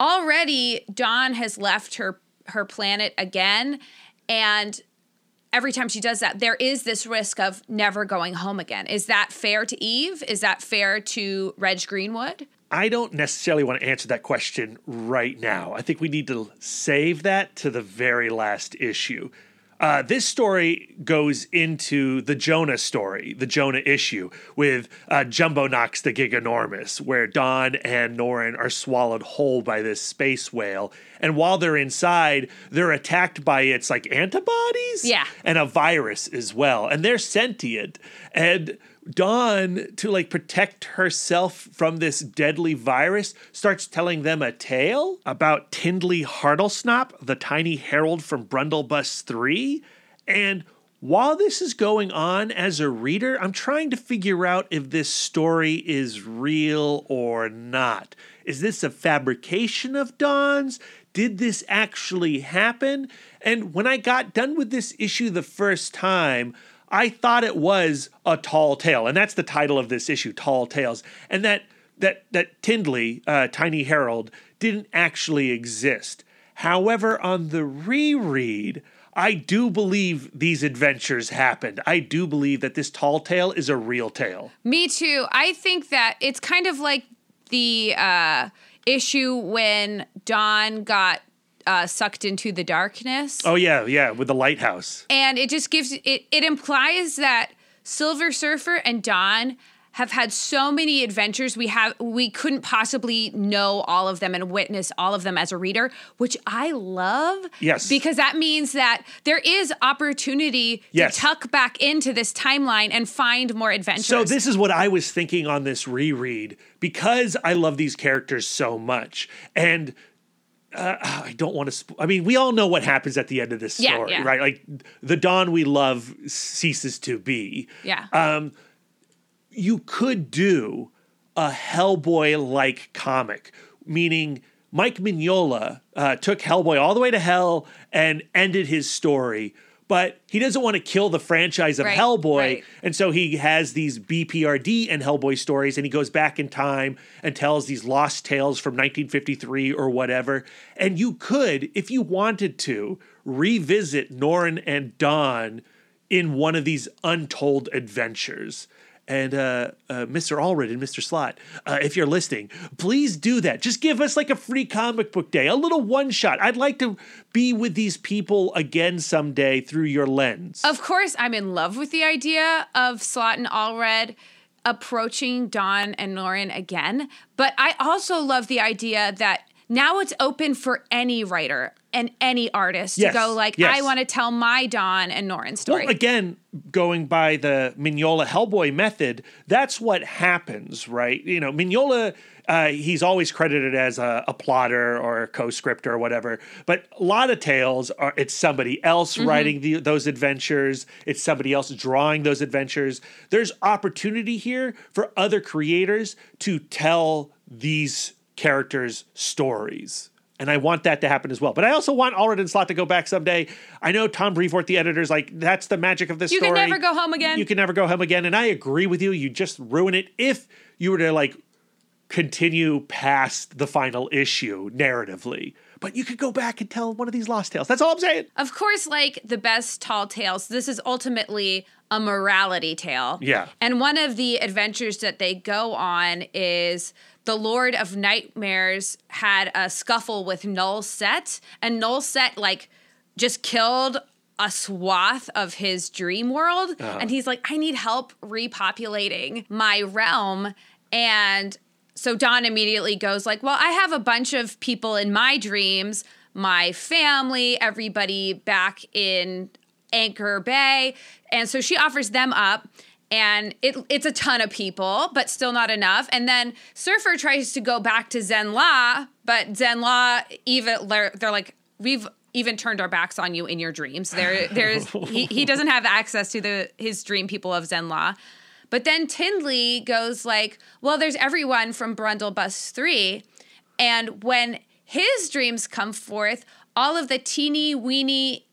already Dawn has left her her planet again, and every time she does that, there is this risk of never going home again. Is that fair to Eve? Is that fair to Reg Greenwood? I don't necessarily want to answer that question right now. I think we need to save that to the very last issue. Uh, this story goes into the Jonah story, the Jonah issue, with uh, Jumbonox the Giganormous, where Dawn and Norrin are swallowed whole by this space whale. And while they're inside, they're attacked by its like antibodies Yeah. and a virus as well. And they're sentient. And Dawn, to like protect herself from this deadly virus, starts telling them a tale about Tindley Hartlesnop, the tiny herald from Brundlebus 3. And while this is going on as a reader, I'm trying to figure out if this story is real or not. Is this a fabrication of Dawn's? Did this actually happen? And when I got done with this issue the first time, I thought it was a tall tale, and that's the title of this issue, Tall Tales, and that that that Tindley, uh, Tiny Herald, didn't actually exist. However, on the reread, I do believe these adventures happened. I do believe that this tall tale is a real tale. Me too. I think that it's kind of like the uh, issue when Dawn got uh, sucked into the darkness. Oh yeah, yeah, with the lighthouse. and it just gives it it implies that Silver Surfer and Dawn have had so many adventures we have we couldn't possibly know all of them and witness all of them as a reader which i love Yes. because that means that there is opportunity Yes. to tuck back into this timeline and find more adventures So this is what I was thinking on this reread because I love these characters so much, and uh, I don't want to. Sp- I mean, we all know what happens at the end of this story, yeah. right? Like the Dawn we love ceases to be. yeah uh, You could do a Hellboy-like comic, meaning. Mike Mignola uh, took Hellboy all the way to hell and ended his story, but he doesn't want to kill the franchise of Right, Hellboy. right. And so he has these BPRD and Hellboy stories, and he goes back in time and tells these lost tales from 1953 or whatever. And you could, if you wanted to, revisit Norrin and Dawn in one of these untold adventures. And uh, uh, Mr. Allred and Mr. Slott, uh, if you're listening, please do that. Just give us like a free comic book day, a little one shot. I'd like to be with these people again someday through your lens. Of course, I'm in love with the idea of Slott and Allred approaching Dawn and Norrin again, but I also love the idea that now it's open for any writer and any artist Yes, to go like, yes. I want to tell my Dawn and Norin story. Well, again, going by the Mignola Hellboy method, that's what happens, right? You know, Mignola, uh, he's always credited as a, a plotter or a co-scripter or whatever. But a lot of tales are it's somebody else writing the, those adventures. It's somebody else drawing those adventures. There's opportunity here for other creators to tell these characters' stories. And I want that to happen as well. But I also want Allred and Slott to go back someday. I know Tom Brevoort, the editor's like, that's the magic of this You story. You can never go home again. You can never go home again. And I agree with you. You just ruin it if you were to like continue past the final issue narratively. But you could go back and tell one of these lost tales. That's all I'm saying. Of course, like the best tall tales, this is ultimately a morality tale. Yeah. And one of the adventures that they go on is the Lord of Nightmares had a scuffle with Null Set, and Null Set, like, just killed a swath of his dream world. Uh-huh. And he's like, I need help repopulating my realm. And so Dawn immediately goes like, "Well, I have a bunch of people in my dreams, my family, everybody back in Anchor Bay." And so she offers them up and it, it's a ton of people, but still not enough. And then Surfer tries to go back to Zenn-La, but Zenn-La even they're, like, "We've even turned our backs on you in your dreams." There there's he, he doesn't have access to the his dream people of Zenn-La. But then Tindley goes like, "Well, there's everyone from Brundlebus 3." And when his dreams come forth, all of the teeny weeny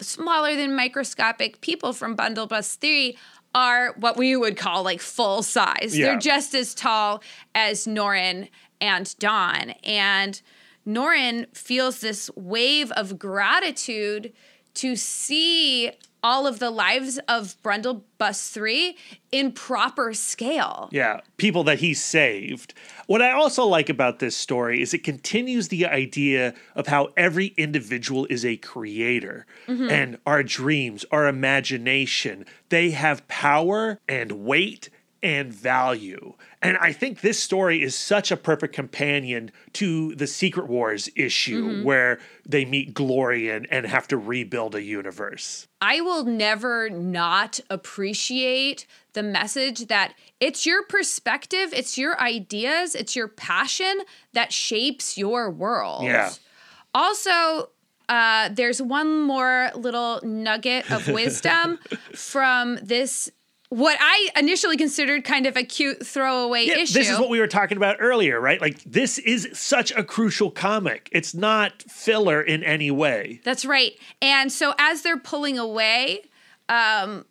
smaller than microscopic people from Brundlebus 3 are what we would call like full size. Yeah. They're just as tall as Norrin and Dawn. And Norrin feels this wave of gratitude to see all of the lives of Brundle Bus 3 in proper scale. Yeah, people that he saved. What I also like about this story is it continues the idea of how every individual is a creator mm-hmm. and our dreams, our imagination, they have power and weight and value. And I think this story is such a perfect companion to the Secret Wars issue where they meet Glorian and have to rebuild a universe. I will never not appreciate the message that it's your perspective, it's your ideas, it's your passion that shapes your world. Yeah. Also, uh, there's one more little nugget of wisdom from this, what I initially considered kind of a cute throwaway Yeah, issue. This is what we were talking about earlier, right? Like, this is such a crucial comic. It's not filler in any way. That's right. And so as they're pulling away, um,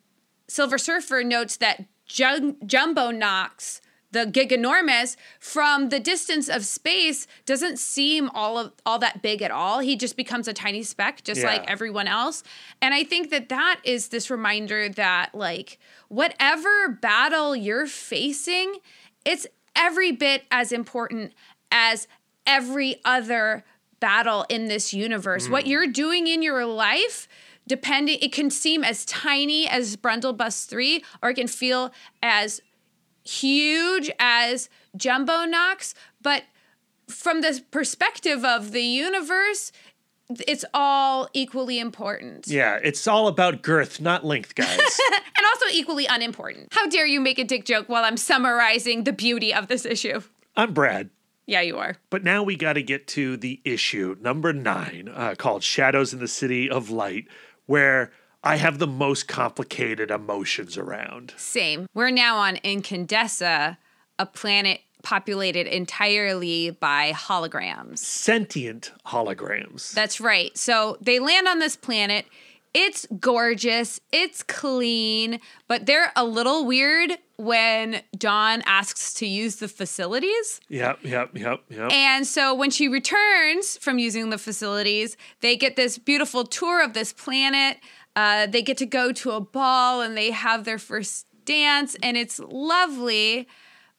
Silver Surfer notes that Jum- Jumbonox, the giganormous, from the distance of space, doesn't seem all of all that big at all. He just becomes a tiny speck, just Yeah. like everyone else. And I think that that is this reminder that like whatever battle you're facing, it's every bit as important as every other battle in this universe. What hmm. you're doing in your life, depending, it can seem as tiny as Brundlebus 3, or it can feel as huge as Jumbonox, but from the perspective of the universe, it's all equally important. Yeah, it's all about girth, not length, guys. And also equally unimportant. How dare you make a dick joke while I'm summarizing the beauty of this issue? I'm Brad. Yeah, you are. But now we got to get to the issue number nine uh, called Shadows in the City of Light, where I have the most complicated emotions around. Same. We're now on Incandesca, a planet populated entirely by holograms. Sentient holograms. That's right. So they land on this planet. It's gorgeous, it's clean, but they're a little weird when Dawn asks to use the facilities. yep, yep, yep, yep. And so when she returns from using the facilities, they get this beautiful tour of this planet. Uh, they get to go to a ball and they have their first dance, and it's lovely.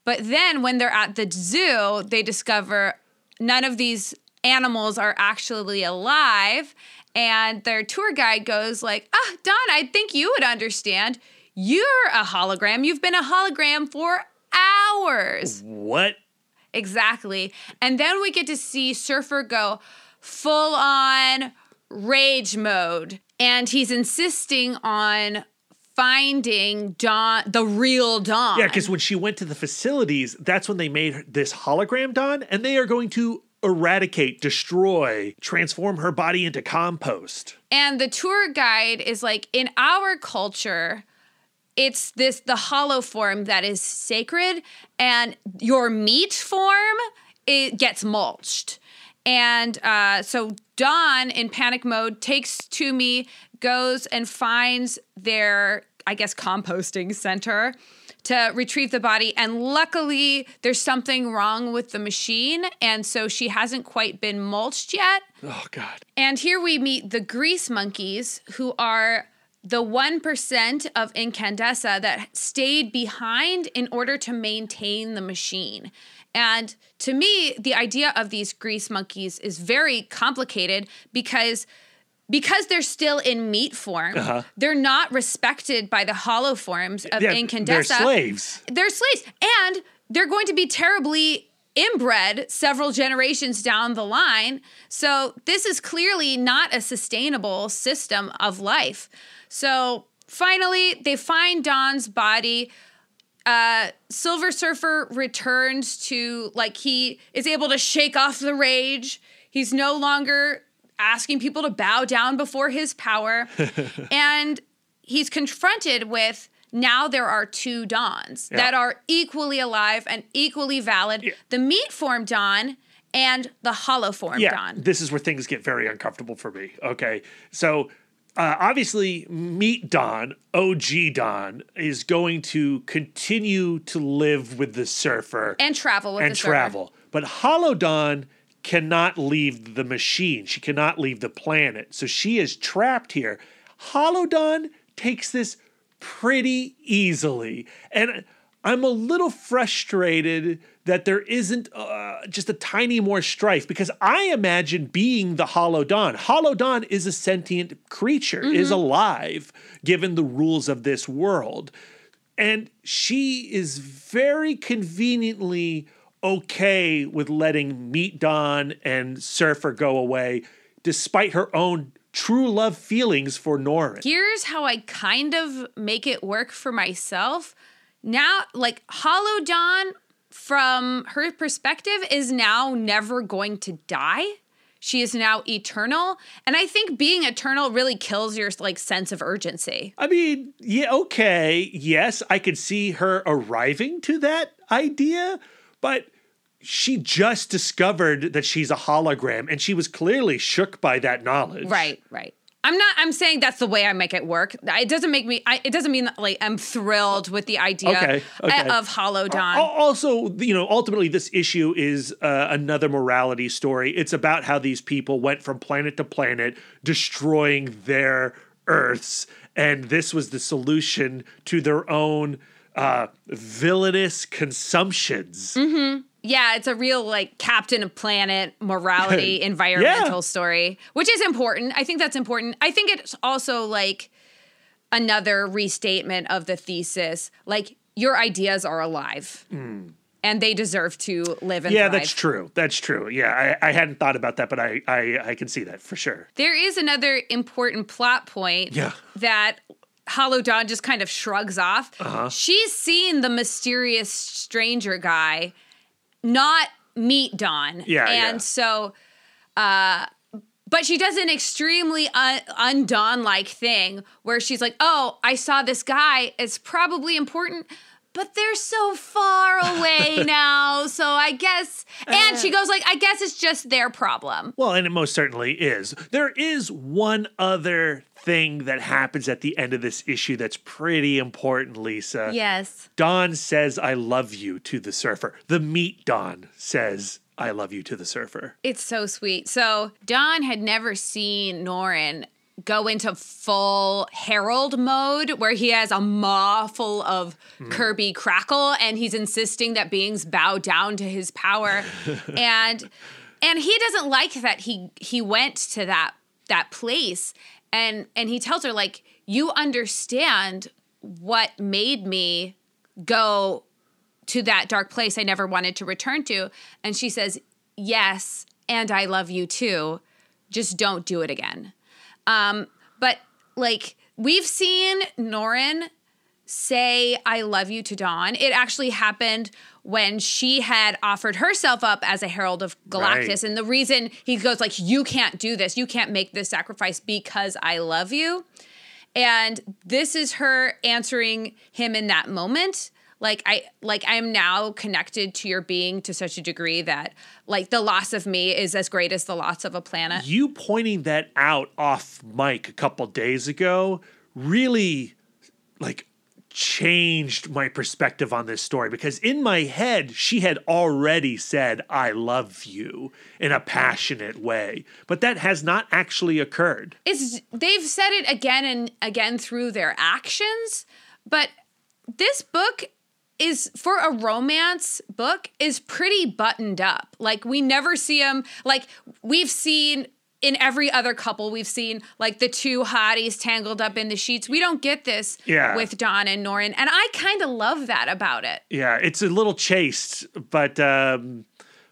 But then when they're at the zoo, they discover none of these animals are actually alive. And their tour guide goes like, "Ah, Dawn, I think you would understand. You're a hologram. You've been a hologram for hours." what? Exactly. And then we get to see Surfer go full on rage mode. And he's insisting on finding Dawn, the real Dawn. Yeah, because when she went to the facilities, that's when they made this hologram Dawn, and they are going to eradicate, destroy, transform her body into compost. And the tour guide is like, in our culture, it's this the hollow form that is sacred, and your meat form it gets mulched. And uh, so Dawn, in panic mode, takes Toomie, goes and finds their, I guess, composting center to retrieve the body. And luckily, there's something wrong with the machine. And so she hasn't quite been mulched yet. Oh God. And here we meet the grease monkeys, who are the 1% of incandescent that stayed behind in order to maintain the machine. And to me, the idea of these grease monkeys is very complicated because because they're still in meat form, they're not respected by the hollow forms of Yeah, incandescent. they're slaves. They're slaves. And they're going to be terribly inbred several generations down the line. So this is clearly not a sustainable system of life. So finally, they find Dawn's body. Uh, Silver Surfer returns to like he is able to shake off the rage. He's no longer asking people to bow down before his power. and he's confronted with now there are two Dawns that are equally alive and equally valid the meat form Dawn and the hollow form yeah, Don. this is where things get very uncomfortable for me. Okay, so uh, obviously, Meat Dawn, OG Dawn, is going to continue to live with the surfer and travel with and travel, but Hollow Don cannot leave the machine. She cannot leave the planet, so she is trapped here. Hollow Don takes this pretty easily, and I'm a little frustrated that there isn't uh, just a tiny more strife because I imagine being the. Hollow Dawn is a sentient creature, is alive, given the rules of this world. And she is very conveniently okay with letting Meat Dawn and Surfer go away, despite her own true love feelings for Norrin. Here's how I kind of make it work for myself. Now, like Hollow Dawn, from her perspective, is now never going to die. She is now eternal. And I think being eternal really kills your like sense of urgency. I mean, yeah, okay, yes, I could see her arriving to that idea, but she just discovered that she's a hologram and she was clearly shook by that knowledge. Right, right. I'm not. I'm saying that's the way I make it work. It doesn't make me. I, it doesn't mean that, like I'm thrilled with the idea Okay, okay. of Hollow Dawn. Al- Also, you know, ultimately, this issue is uh, another morality story. It's about how these people went from planet to planet, destroying their Earths, and this was the solution to their own uh, villainous consumptions. Yeah, it's a real like Captain of Planet morality environmental Yeah. story, which is important. I think that's important. I think it's also like another restatement of the thesis. Like your ideas are alive. And they deserve to live and. Yeah, thrive. that's true. That's true. Yeah, I, I hadn't thought about that, but I, I I can see that for sure. There is another important plot point Yeah. that Hollow Dawn just kind of shrugs off. Uh-huh. She's seen the mysterious stranger guy not meat Dawn. Yeah, And yeah. so, uh, but she does an extremely un- undawn like thing where she's like, oh, I saw this guy. It's probably important. But they're so far away now, so I guess. And Uh. she goes like, "I guess it's just their problem." Well, and it most certainly is. There is one other thing that happens at the end of this issue that's pretty important, Lisa. Yes. Dawn says, I love you to the surfer. The meat Dawn says, I love you to the surfer. It's so sweet. So Dawn had never seen Norrin go into full Herald mode where he has a maw full of hmm. Kirby crackle and he's insisting that beings bow down to his power. and and he doesn't like that he he went to that that place and and he tells her like you understand what made me go to that dark place I never wanted to return to. And she says, Yes, and I love you too. Just don't do it again. Um, but like we've seen Norrin say I love you to Dawn. It actually happened when she had offered herself up as a herald of Galactus. Right. And the reason he goes like, you can't do this, you can't make this sacrifice because I love you. And this is her answering him in that moment. Like I like I'm now connected to your being to such a degree that like the loss of me is as great as the loss of a planet. You pointing that out off mic a couple days ago really like changed my perspective on this story because in my head she had already said I love you in a passionate way but that has not actually occurred. It's they've said it again and again through their actions, but this book is for a romance book is pretty buttoned up. Like we never see them like we've seen in every other couple we've seen like the two hotties tangled up in the sheets. We don't get this Yeah. with Dawn and Norrin, and I kind of love that about it. Yeah, it's a little chaste, but um,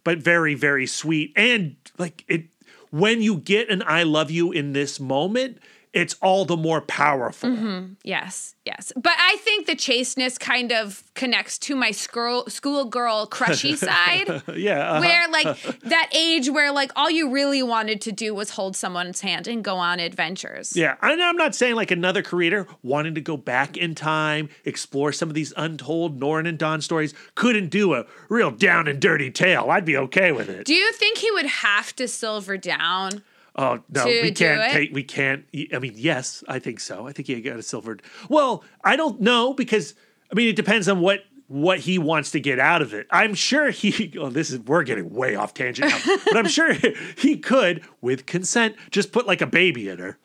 but very very sweet, and like it when you get an "I love you" in this moment, it's all the more powerful. Yes, yes. But I think the chasteness kind of connects to my school schoolgirl crushy side. Yeah, uh-huh. where like that age where like all you really wanted to do was hold someone's hand and go on adventures. yeah. And I'm not saying like another creator wanting to go back in time, explore some of these untold Norrin and Dawn stories, couldn't do a real down and dirty tale. I'd be okay with it. Do you think he would have to silver down? Oh no, we can't take. We can't. I mean, yes, I think so. I think he got a silvered. Well, I don't know because I mean it depends on what what he wants to get out of it. I'm sure he. Oh, this is we're getting way off tangent now, but I'm sure he could, with consent, just put like a baby in her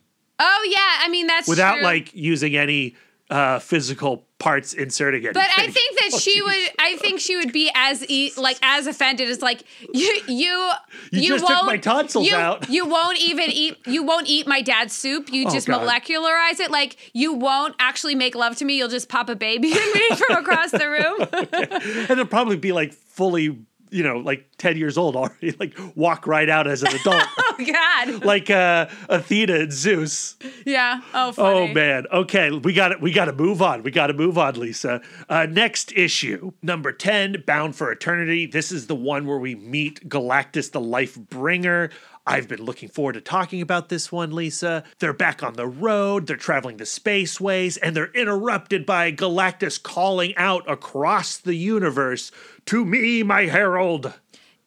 Oh yeah, I mean that's without true. like using any uh physical parts inserting it. But I think that she would. I think she would be as e- like as offended as like you. You. You just took won't, my tonsils you, out. You won't even eat. You won't eat my dad's soup. You Oh, just God. molecularize it. Like you won't actually make love to me. You'll just pop a baby in me from across the room. and it'll probably be like fully, you know, like ten years old already, like walk right out as an adult. oh God. like uh, Athena and Zeus. Yeah. Oh. Oh man. Okay, we got it. We got to move on. We got to move on, Lisa. Uh, next issue, number ten, Bound for Eternity. This is the one where we meet Galactus, the Life Bringer. I've been looking forward to talking about this one, Lisa. They're back on the road. They're traveling the spaceways, and they're interrupted by Galactus calling out across the universe, "To me, my herald."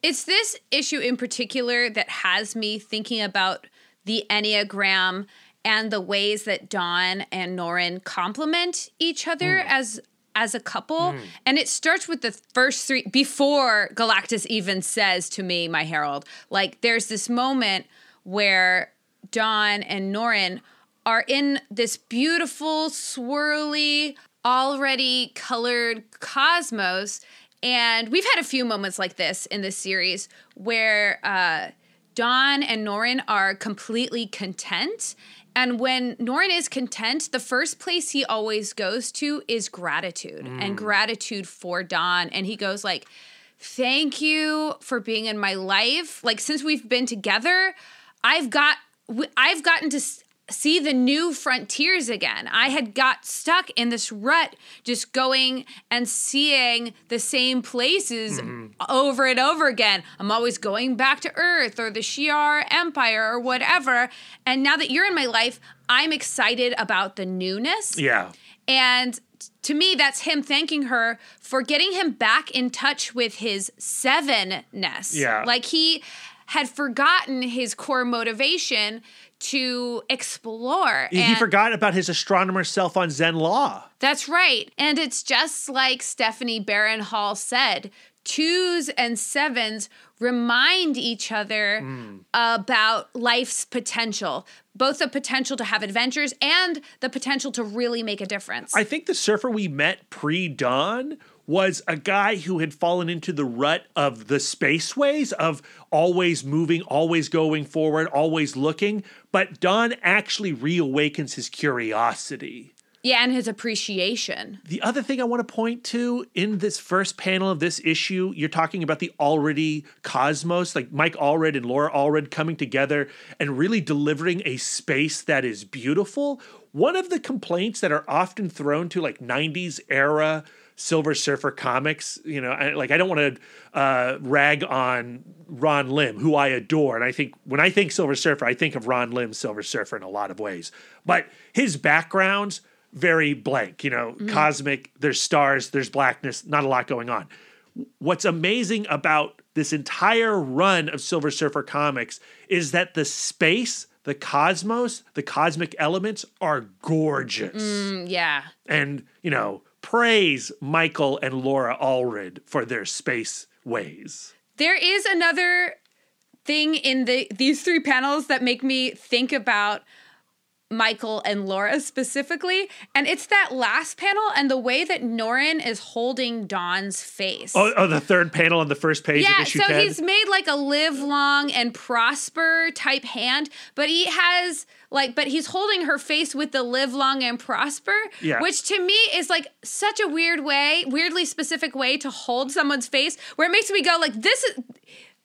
It's this issue in particular that has me thinking about the Enneagram and the ways that Dawn and Norrin complement each other hmm. as as a couple. And it starts with the first three before Galactus even says to me, my herald. Like there's this moment where Dawn and Norrin are in this beautiful, swirly, Allred colored cosmos. And we've had a few moments like this in this series where uh, Dawn and Norrin are completely content. And when Norrin is content, the first place he always goes to is gratitude and mm. gratitude for Dawn. And he goes like, thank you for being in my life. Like since we've been together, I've got I've gotten to see the new frontiers again. I had got stuck in this rut just going and seeing the same places mm-hmm. over and over again. I'm always going back to Earth or the Shi'ar Empire or whatever. And now that you're in my life, I'm excited about the newness. Yeah. And to me, that's him thanking her for getting him back in touch with his sevenness. Yeah. Like he had forgotten his core motivation to explore. He and forgot about his astronomer self on Zenn-La. That's right. And it's just like Stephanie Barron Hall said twos and sevens remind each other Hmm. about life's potential, both the potential to have adventures and the potential to really make a difference. I think the surfer we met pre dawn was a guy who had fallen into the rut of the spaceways of always moving, always going forward, always looking. But Dawn actually reawakens his curiosity. yeah, and his appreciation. The other thing I want to point to in this first panel of this issue, you're talking about the Allred cosmos, like Mike Allred and Laura Allred coming together and really delivering a space that is beautiful. One of the complaints that are often thrown to like 90s era Silver Surfer comics, you know, I, like I don't want to uh, rag on Ron Lim, who I adore, and I think when I think Silver Surfer, I think of Ron Lim's Silver Surfer in a lot of ways. But his backgrounds very blank. You know, cosmic. There's stars. There's blackness. Not a lot going on. What's amazing about this entire run of Silver Surfer comics is that the space, the cosmos, the cosmic elements are gorgeous. Mm, yeah. And, you know, praise Michael and Laura Allred for their space ways. There is another thing in the these three panels that make me think about Michael and Laura specifically, and it's that last panel and the way that Norrin is holding Dawn's face. Oh, oh the third panel on the first page yeah, of issue so 10. he's made like a live long and prosper type hand, but he has like, but he's holding her face with the live long and prosper, Yeah. which to me is like such a weird way, weirdly specific way to hold someone's face, where it makes me go like, this is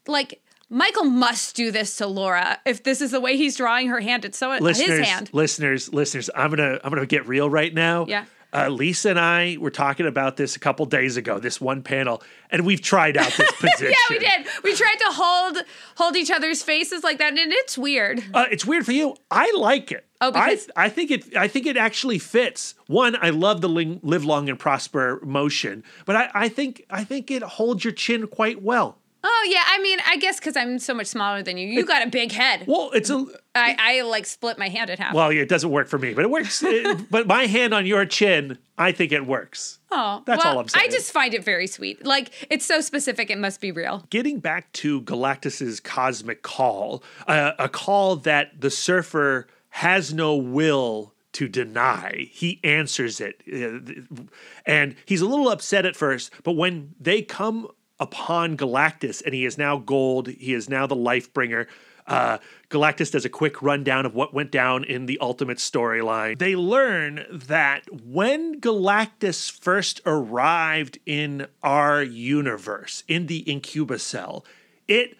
like. Michael must do this to Laura if this is the way he's drawing her hand. It's so listeners, his hand. listeners, listeners, I'm gonna I'm gonna get real right now. Yeah. Uh, Lisa and I were talking about this a couple days ago, this one panel, and we've tried out this position. Yeah, we did. We tried to hold hold each other's faces like that, and it's weird. Uh, it's weird for you. I like it. Oh, because- I, I think it. I think it actually fits. One, I love the ling- live long and prosper motion, but I, I think I think it holds your chin quite well. Oh yeah, I mean, I guess because I'm so much smaller than you, you got a big head. Well, it's a I, I like split my hand in half. well, yeah, it doesn't work for me, but it works. It- but my hand on your chin, I think it works. oh, that's well, all I'm saying. I just find it very sweet. Like it's so specific, it must be real. getting back to Galactus's cosmic call, uh, a call that the surfer has no will to deny. He answers it. Uh, And he's a little upset at first, but when they come upon Galactus and he is now gold, he is now the life bringer. Uh, Galactus does a quick rundown of what went down in the Ultimate storyline. They learn that when Galactus first arrived in our universe, in the Incubus Cell, it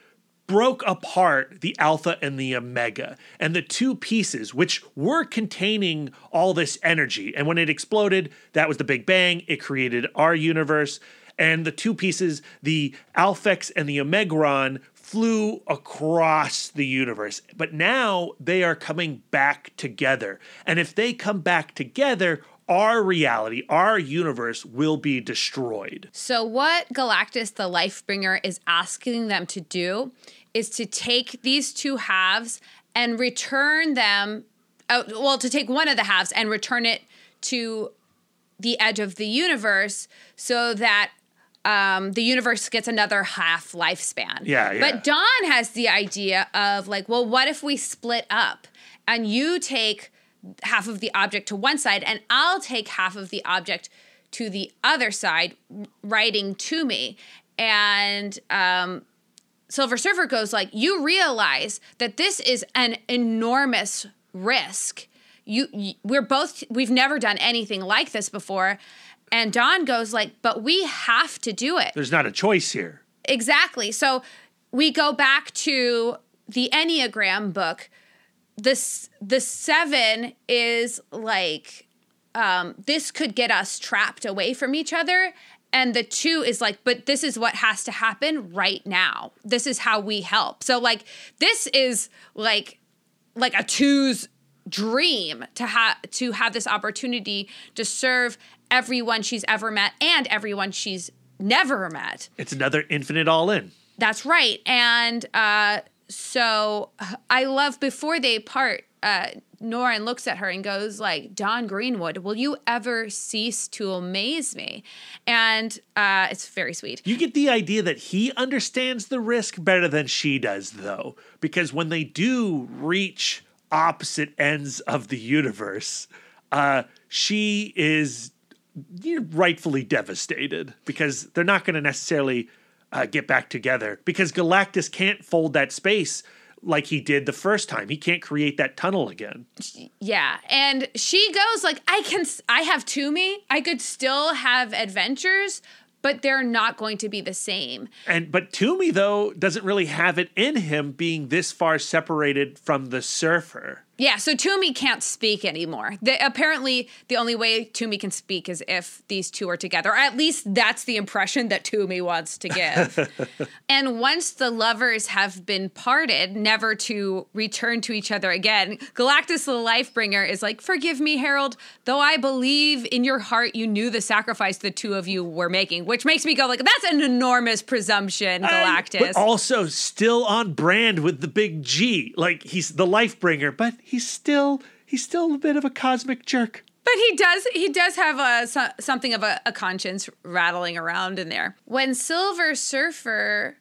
broke apart the alpha and the omega and the two pieces which were containing all this energy and when it exploded that was the big bang it created our universe and the two pieces the alphex and the omegron flew across the universe but now they are coming back together and if they come back together our reality our universe will be destroyed So what Galactus, the Lifebringer, is asking them to do is to take these two halves and return them. Uh, well, to take one of the halves and return it to the edge of the universe, so that um, the universe gets another half lifespan. Yeah, yeah. But Dawn has the idea of like, well, what if we split up and you take half of the object to one side and I'll take half of the object to the other side, writing to me. And um, Silver Surfer goes like, you realize that this is an enormous risk. You, you, we're both, we've never done anything like this before. And Dawn goes like, but we have to do it. there's not a choice here Exactly. So we go back to the Enneagram book. This the seven is like um, this could get us trapped away from each other. And the two is like, but this is what has to happen right now. This is how we help. So like this is like like a two's dream to have to have this opportunity to serve everyone she's ever met and everyone she's never met. it's another infinite all in That's right. And uh, so I love before they part, uh, Norrin looks at her and goes like, Dawn Greenwood, will you ever cease to amaze me? And uh, it's very sweet. You get the idea that he understands the risk better than she does, though, because when they do reach opposite ends of the universe, uh, she is you know, rightfully devastated because they're not going to necessarily uh, get back together because Galactus can't fold that space like he did the first time. He can't create that tunnel again. Yeah. And she goes like, I can, I have Toomie. I could still have adventures, but they're not going to be the same. And but Toomie though doesn't really have it in him being this far separated from the surfer. Yeah, so Toomie can't speak anymore. The, apparently, the only way Toomie can speak is if these two are together. Or at least that's the impression that Toomie wants to give. and once the lovers have been parted, never to return to each other again, Galactus the Lifebringer is like, Forgive me, Harold, though I believe in your heart you knew the sacrifice the two of you were making, which makes me go, like, that's an enormous presumption, Galactus. But also still on brand with the big G. Like he's the Lifebringer, but he's still he's still a bit of a cosmic jerk. But he does he does have a so- something of a, a conscience rattling around in there. When Silver Surfer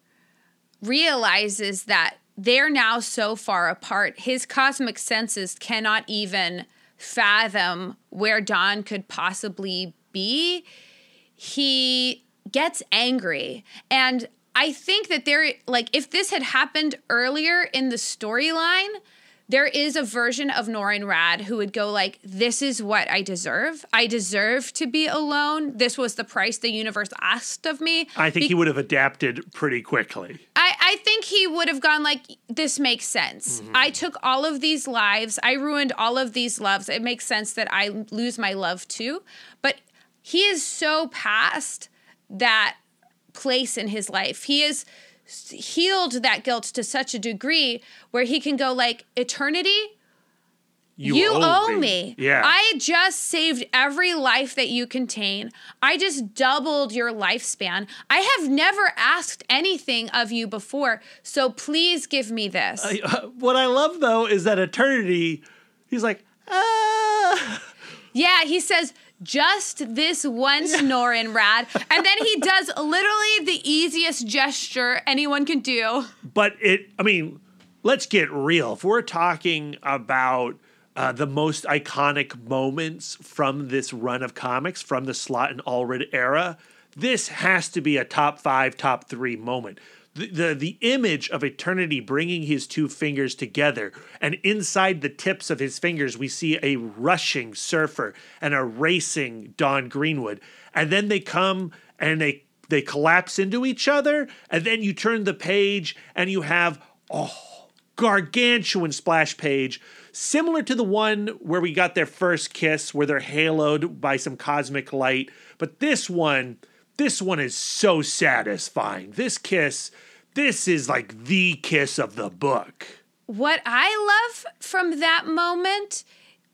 realizes that they're now so far apart, his cosmic senses cannot even fathom where Dawn could possibly be. He gets angry and I think that there like if this had happened earlier in the storyline, there is a version of Norrin Radd who would go like, "This is what I deserve. I deserve to be alone. This was the price the universe asked of me." I think Be- he would have adapted pretty quickly. I, I think he would have gone like, "This makes sense. Mm-hmm. I took all of these lives. I ruined all of these loves. It makes sense that I lose my love too." But he is so past that place in his life. He is healed that guilt to such a degree where he can go like eternity you, owe, me. Yeah. I just saved every life that you contain. I just doubled your lifespan. I have never asked anything of you before, so please give me this. what I love though is that eternity. He's like, ah. yeah, he says, just this once, Norrin Radd. And then he does literally the easiest gesture anyone can do. But it, I mean, let's get real. If we're talking about uh, the most iconic moments from this run of comics, from the Slott and Allred era, this has to be a top five, top three moment. The, the, the image of eternity bringing his two fingers together, and inside the tips of his fingers, we see a rushing surfer and a racing Dawn Greenwood. And then they come and they they collapse into each other, and then you turn the page and you have a gargantuan splash page, similar to the one where we got their first kiss, where they're haloed by some cosmic light. But this one, this one is so satisfying. This kiss, this is like the kiss of the book. What I love from that moment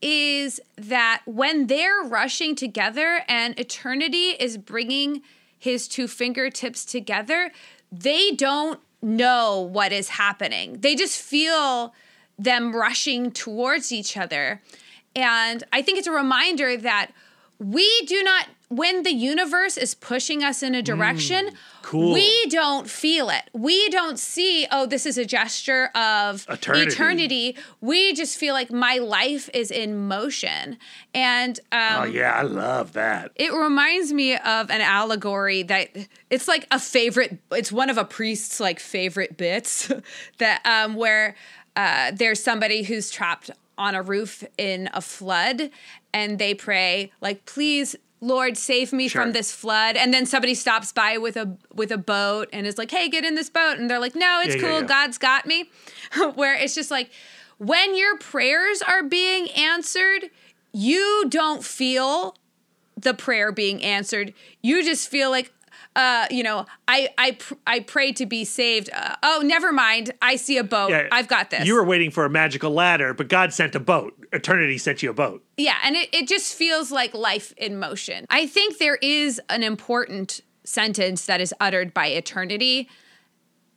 is that when they're rushing together and eternity is bringing his two fingertips together, they don't know what is happening. They just feel them rushing towards each other. And I think it's a reminder that we do not, when the universe is pushing us in a direction, cool. we don't feel it. We don't see, oh, this is a gesture of Eternity. eternity. We just feel like my life is in motion. And um, Oh yeah, I love that. it reminds me of an allegory that it's like a favorite. It's one of a priest's like favorite bits that um, where uh, there's somebody who's trapped on a roof in a flood, and they pray like, "Please, Lord, save me Sure. from this flood." And then somebody stops by with a with a boat and is like, "Hey, get in this boat," and they're like, "No, it's Yeah, yeah, cool. yeah. God's got me." where it's just like when your prayers are being answered, you don't feel the prayer being answered. You just feel like, uh, you know, I I pr- I pray to be saved. Uh, oh, never mind. I see a boat. Yeah, I've got this. You were waiting for a magical ladder, but God sent a boat. Eternity sent you a boat. yeah, and it, it just feels like life in motion. I think there is an important sentence that is uttered by eternity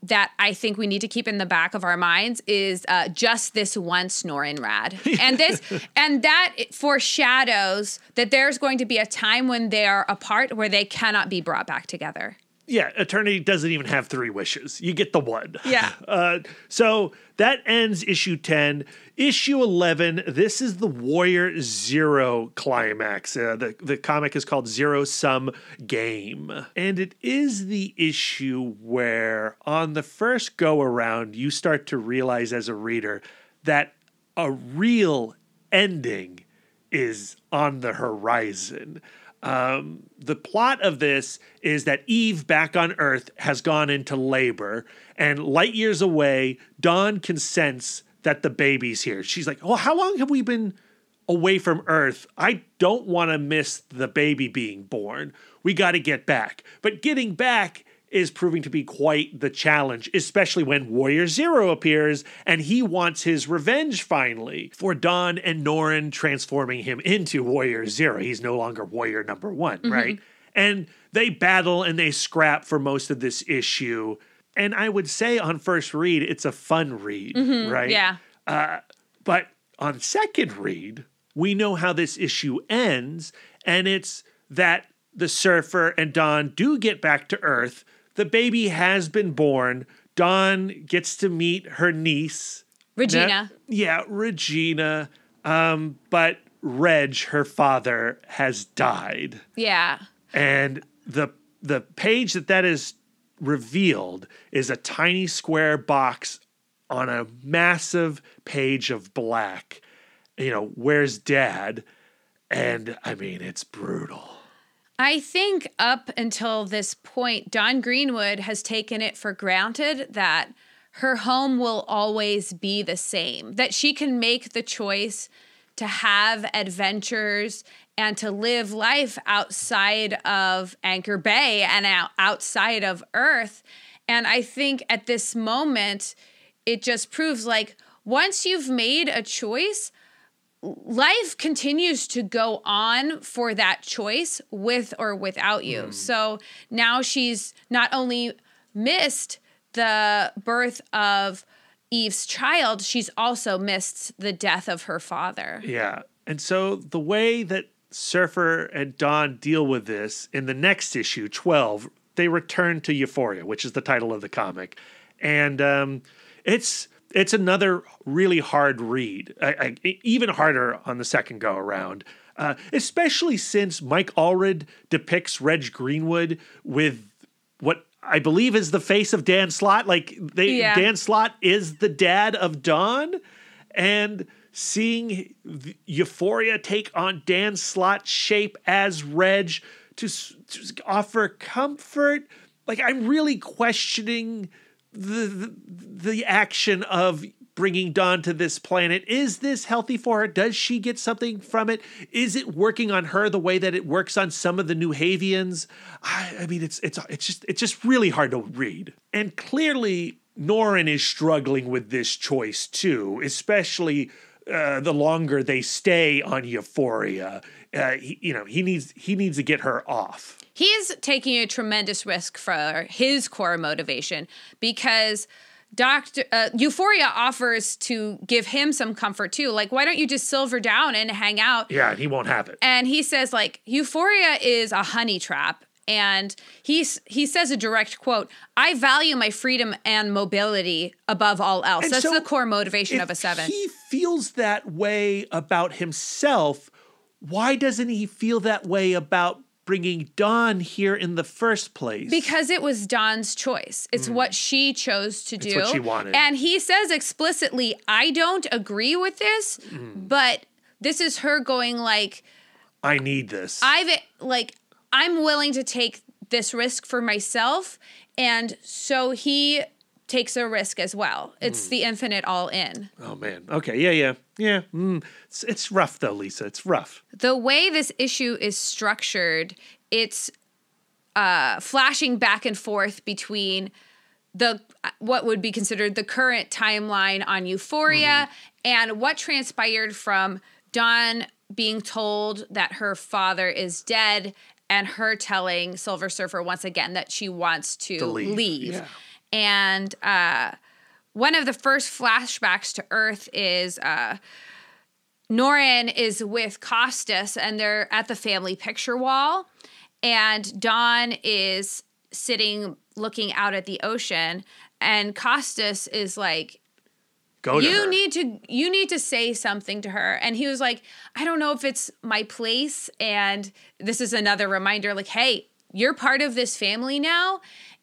that I think we need to keep in the back of our minds is uh, just this once Norrin Radd. And this and that foreshadows that there's going to be a time when they are apart where they cannot be brought back together. Yeah, Eternity doesn't even have three wishes. You get the one. Yeah. Uh, so that ends issue 10. Issue 11, this is the Warrior Zero climax. Uh, the, the comic is called Zero Sum Game. And it is the issue where, on the first go around, you start to realize as a reader that a real ending is on the horizon. Um, the plot of this is that Eve back on Earth has gone into labor, and light years away, Dawn can sense that the baby's here. She's like, "Oh, how long have we been away from Earth? I don't want to miss the baby being born. We got to get back." But getting back is proving to be quite the challenge, especially when Warrior Zero appears and he wants his revenge finally for Dawn and Norrin transforming him into Warrior Zero. He's no longer Warrior number one, mm-hmm. right? And they battle and they scrap for most of this issue. And I would say on first read, it's a fun read, mm-hmm. right? Yeah. Uh, but on second read, we know how this issue ends, and it's that the surfer and Dawn do get back to Earth. The baby has been born. Dawn gets to meet her niece. Regina. Na- yeah, Regina. Um, but Reg, her father, has died yeah. and the the page that that is revealed is a tiny square box on a massive page of black you know where's dad and i mean it's brutal I think up until this point, Dawn Greenwood has taken it for granted that her home will always be the same, that she can make the choice to have adventures and to live life outside of Anchor Bay and out- outside of Earth. And I think at this moment, it just proves like once you've made a choice, life continues to go on for that choice with or without you. So now she's not only missed the birth of Eve's child, she's also missed the death of her father. yeah and so the way that surfer and dawn deal with this in the next issue 12 they return to euphoria which is the title of the comic and um, it's it's another really hard read I, I, even harder on the second go around uh, especially since mike allred depicts reg greenwood with what i believe is the face of dan slott like they Yeah. dan slott is the dad of Dawn, and seeing euphoria take on dan slott's shape as reg to, to offer comfort like i'm really questioning the, the action of bringing Dawn to this planet. Is this healthy for her? Does she get something from it? Is it working on her the way that it works on some of the new Havians? I, I mean it's it's it's just it's just really hard to read. And clearly Norrin is struggling with this choice too especially uh, the longer they stay on Euphoria. Uh, he, you know he needs he needs to get her off He's taking a tremendous risk for his core motivation because Doctor uh, Euphoria offers to give him some comfort too. Like, why don't you just silver down and hang out? yeah he won't have it And he says like Euphoria is a honey trap. And he's he says a direct quote, I value my freedom and mobility above all else. And That's so the core motivation of a if seven. He feels that way about himself. Why doesn't he feel that way about bringing Dawn here in the first place? Because it was Dawn's choice. It's what she chose to do. Mm. what she wanted. And he says explicitly, I don't agree with this, Mm. but this is her going like, I need this. I've like I'm willing to take this risk for myself. And so he takes a risk as well. Mm. It's the infinite all in. oh man. Okay. Yeah. Yeah. Yeah. Mm. It's, it's rough though, Lisa. It's rough. the way this issue is structured, it's uh, flashing back and forth between the what would be considered the current timeline on Euphoria and what transpired from Dawn being told that her father is dead and her telling Silver Surfer once again that she wants to, leave, leave. yeah. And uh, one of the first flashbacks to Earth is uh, Norrin is with Costas and they're at the family picture wall. And Dawn is sitting looking out at the ocean. And Costas is like, Go to you her. need to you need to say something to her and he was like i don't know if it's my place and this is another reminder like hey you're part of this family now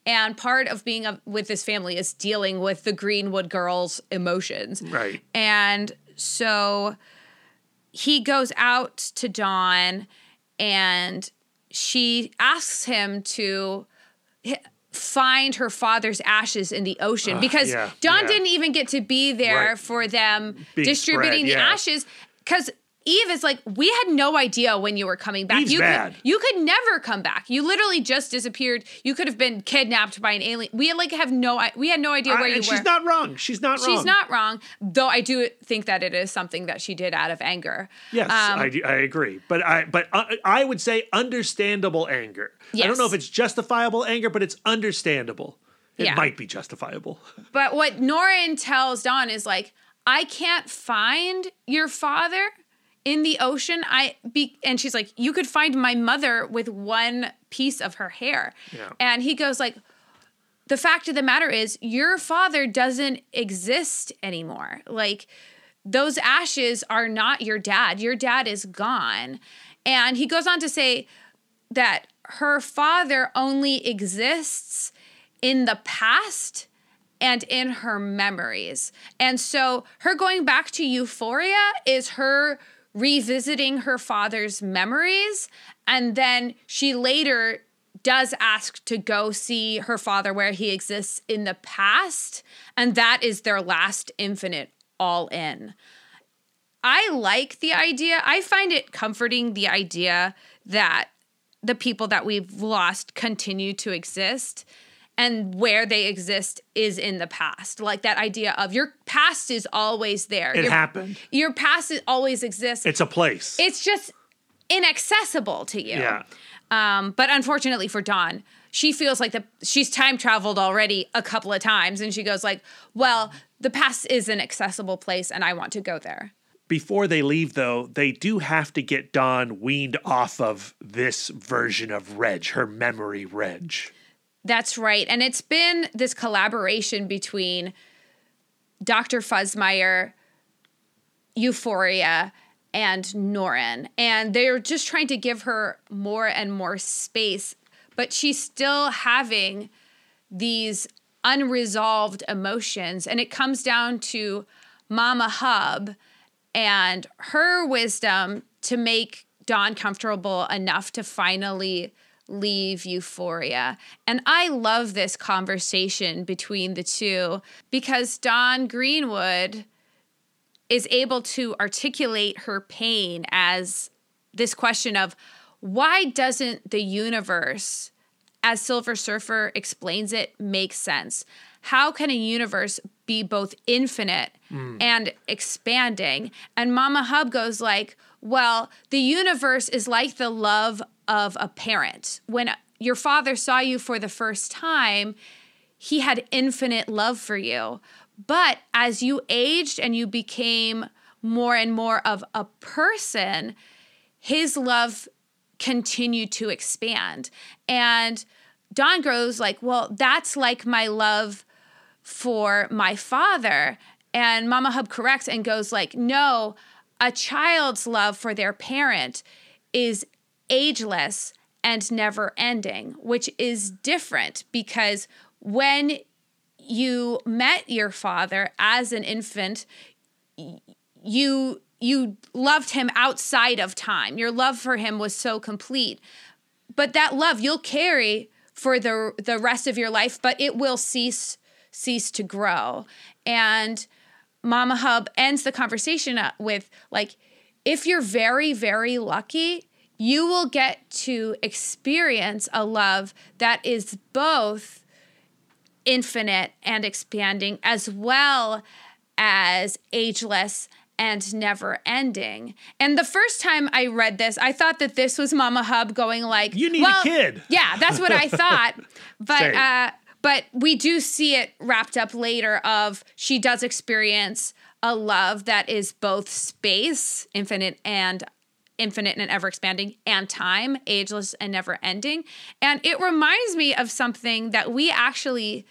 and part of being a, with this family is dealing with the greenwood girls emotions Right. and so he goes out to Dawn and she asks him to find her father's ashes in the ocean ah, because yeah, Dawn yeah. didn't even get to be there Right. for them distributing spread, the yeah. ashes because Eve is like, we had no idea when you were coming back. Eve's you bad. could you could never come back. You literally just disappeared. You could have been kidnapped by an alien. We like have no we had no idea where I- you and were. she's not wrong. She's not wrong. She's not wrong, though. I do think that it is something that she did out of anger. Yes, Um, I, I agree. But I but I, I would say understandable anger. Yes. I don't know if it's justifiable anger, but it's understandable. It Yeah. might be justifiable. But what Norrin tells Dawn is like, I can't find your father in the ocean. I be and she's like, you could find my mother with one piece of her hair. Yeah. And he goes like, the fact of the matter is your father doesn't exist anymore. Like those ashes are not your dad. Your dad is gone. And he goes on to say that her father only exists in the past and in her memories. And so her going back to Euphoria is her revisiting her father's memories. And then she later does ask to go see her father where he exists in the past. And that is their last infinite all in. I like the idea. I find it comforting the idea that the people that we've lost continue to exist and where they exist is in the past. Like that idea of your past is always there. It your, happened. Your past is always exists. It's a place. it's just inaccessible to you. yeah. Um, but unfortunately for Dawn, she feels like the she's time traveled already a couple of times, and she goes like, "Well, the past is an accessible place, and I want to go there." Before they leave, though, they do have to get Dawn weaned off of this version of Reg, her memory Reg. That's right, and it's been this collaboration between Dr. Fuzzmeyer, Euphoria, and Norrin, and they're just trying to give her more and more space, but she's still having these unresolved emotions. And it comes down to Mama Hub and her wisdom to make Dawn comfortable enough to finally leave Euphoria. And I love this conversation between the two because Dawn Greenwood is able to articulate her pain as this question of why doesn't the universe as Silver Surfer explains it, makes sense. How can a universe be both infinite hmm. and expanding? And Mama Hub goes like, well, the universe is like the love of a parent. When your father saw you for the first time, he had infinite love for you. But as you aged and you became more and more of a person, his love continued to expand. And Dawn grows like, well, that's like my love for my father. And Mama Hub corrects and goes like, no, a child's love for their parent is ageless and never ending, which is different because when you met your father as an infant, you you loved him outside of time. Your love for him was so complete. But that love you'll carry for the the rest of your life, but it will cease cease to grow. And Mama Hub ends the conversation uh, with like if you're very very lucky, you will get to experience a love that is both infinite and expanding as well as ageless and never ending. And the first time I read this, I thought that this was Mama Hub going like, You need a well, kid. Yeah, that's what I thought. But uh but we do see it wrapped up later of she does experience a love that is both space, infinite and infinite and ever expanding, and time, ageless and never ending. And it reminds me of something that we actually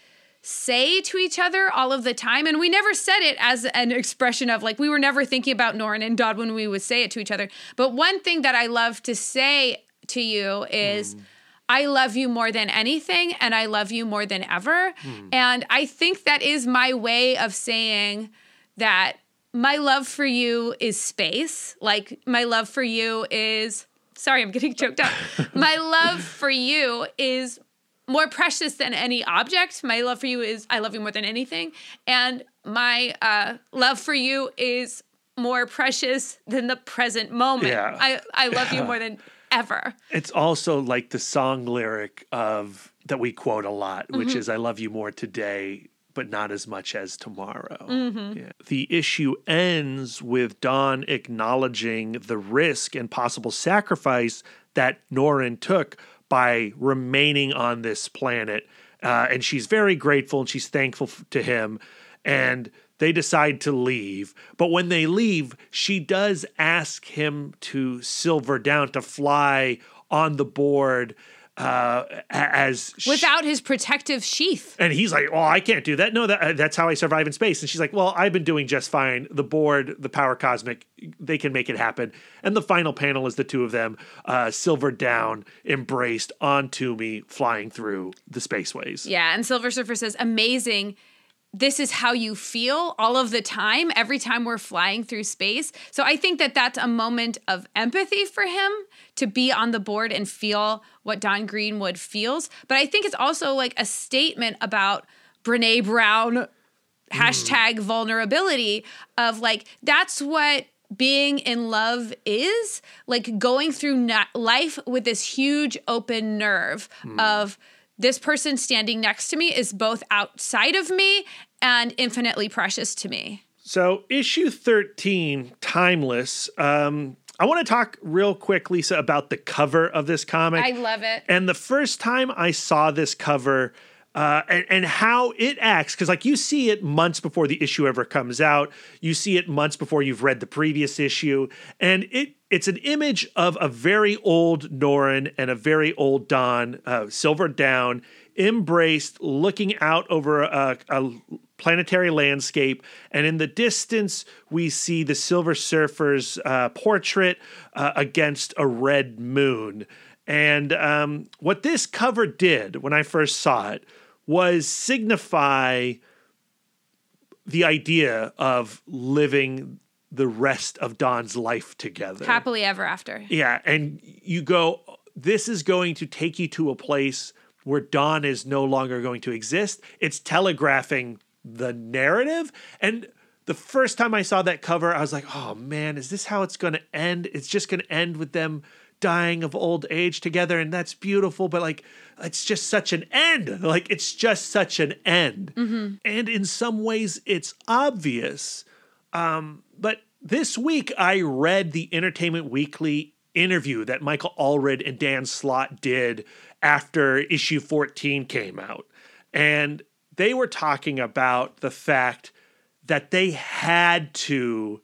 say to each other all of the time. And we never said it as an expression of like, we were never thinking about Norn and Dodd when we would say it to each other. But one thing that I love to say to you is, hmm. I love you more than anything, and I love you more than ever. Hmm. And I think that is my way of saying that my love for you is space. Like, my love for you is, sorry, I'm getting choked up. my love for you is more precious than any object. My love for you is I love you more than anything. And my uh, love for you is more precious than the present moment. Yeah. I, I love you more than ever. It's also like the song lyric of that we quote a lot, which is "I love you more today, but not as much as tomorrow." Yeah. The issue ends with Dawn acknowledging the risk and possible sacrifice that Norrin took by remaining on this planet, uh, and she's very grateful and she's thankful f- to him. And they decide to leave. But when they leave, she does ask him to silver down to fly on the board uh, as Without his protective sheath. and he's like, "Oh, I can't do that. No, that, uh, that's how I survive in space." And she's like, "Well, I've been doing just fine. The board, the power cosmic, they can make it happen." And the final panel is the two of them, uh, silvered down, embraced onto me, flying through the spaceways. Yeah, and Silver Surfer says, amazing. This is how you feel all of the time, every time we're flying through space. So I think that that's a moment of empathy for him to be on the board and feel what Dawn Greenwood feels. But I think it's also like a statement about Brene Brown hashtag vulnerability of like, that's what being in love is like going through life with this huge open nerve hmm. of this person standing next to me is both outside of me and infinitely precious to me. So, issue 13, Timeless. Um, I want to talk real quick, Lisa, about the cover of this comic. I love it. And the first time I saw this cover uh, and, and how it acts, because like you see it months before the issue ever comes out, you see it months before you've read the previous issue, and it it's an image of a very old Norrin and a very old Dawn, uh, silvered down, embraced, looking out over a, a planetary landscape. And in the distance, we see the Silver Surfer's uh, portrait uh, against a red moon. And um, what this cover did when I first saw it was signify the idea of living the rest of Dawn's life together. Happily ever after. Yeah, and you go, this is going to take you to a place where Dawn is no longer going to exist. It's telegraphing the narrative. And the first time I saw that cover, I was like, oh man, is this how it's going to end? It's just going to end with them dying of old age together. And that's beautiful, but like, it's just such an end. Like, it's just such an end. And in some ways, it's obvious. Um, but this week, I read the Entertainment Weekly interview that Michael Allred and Dan Slott did after issue 14 came out. And they were talking about the fact that they had to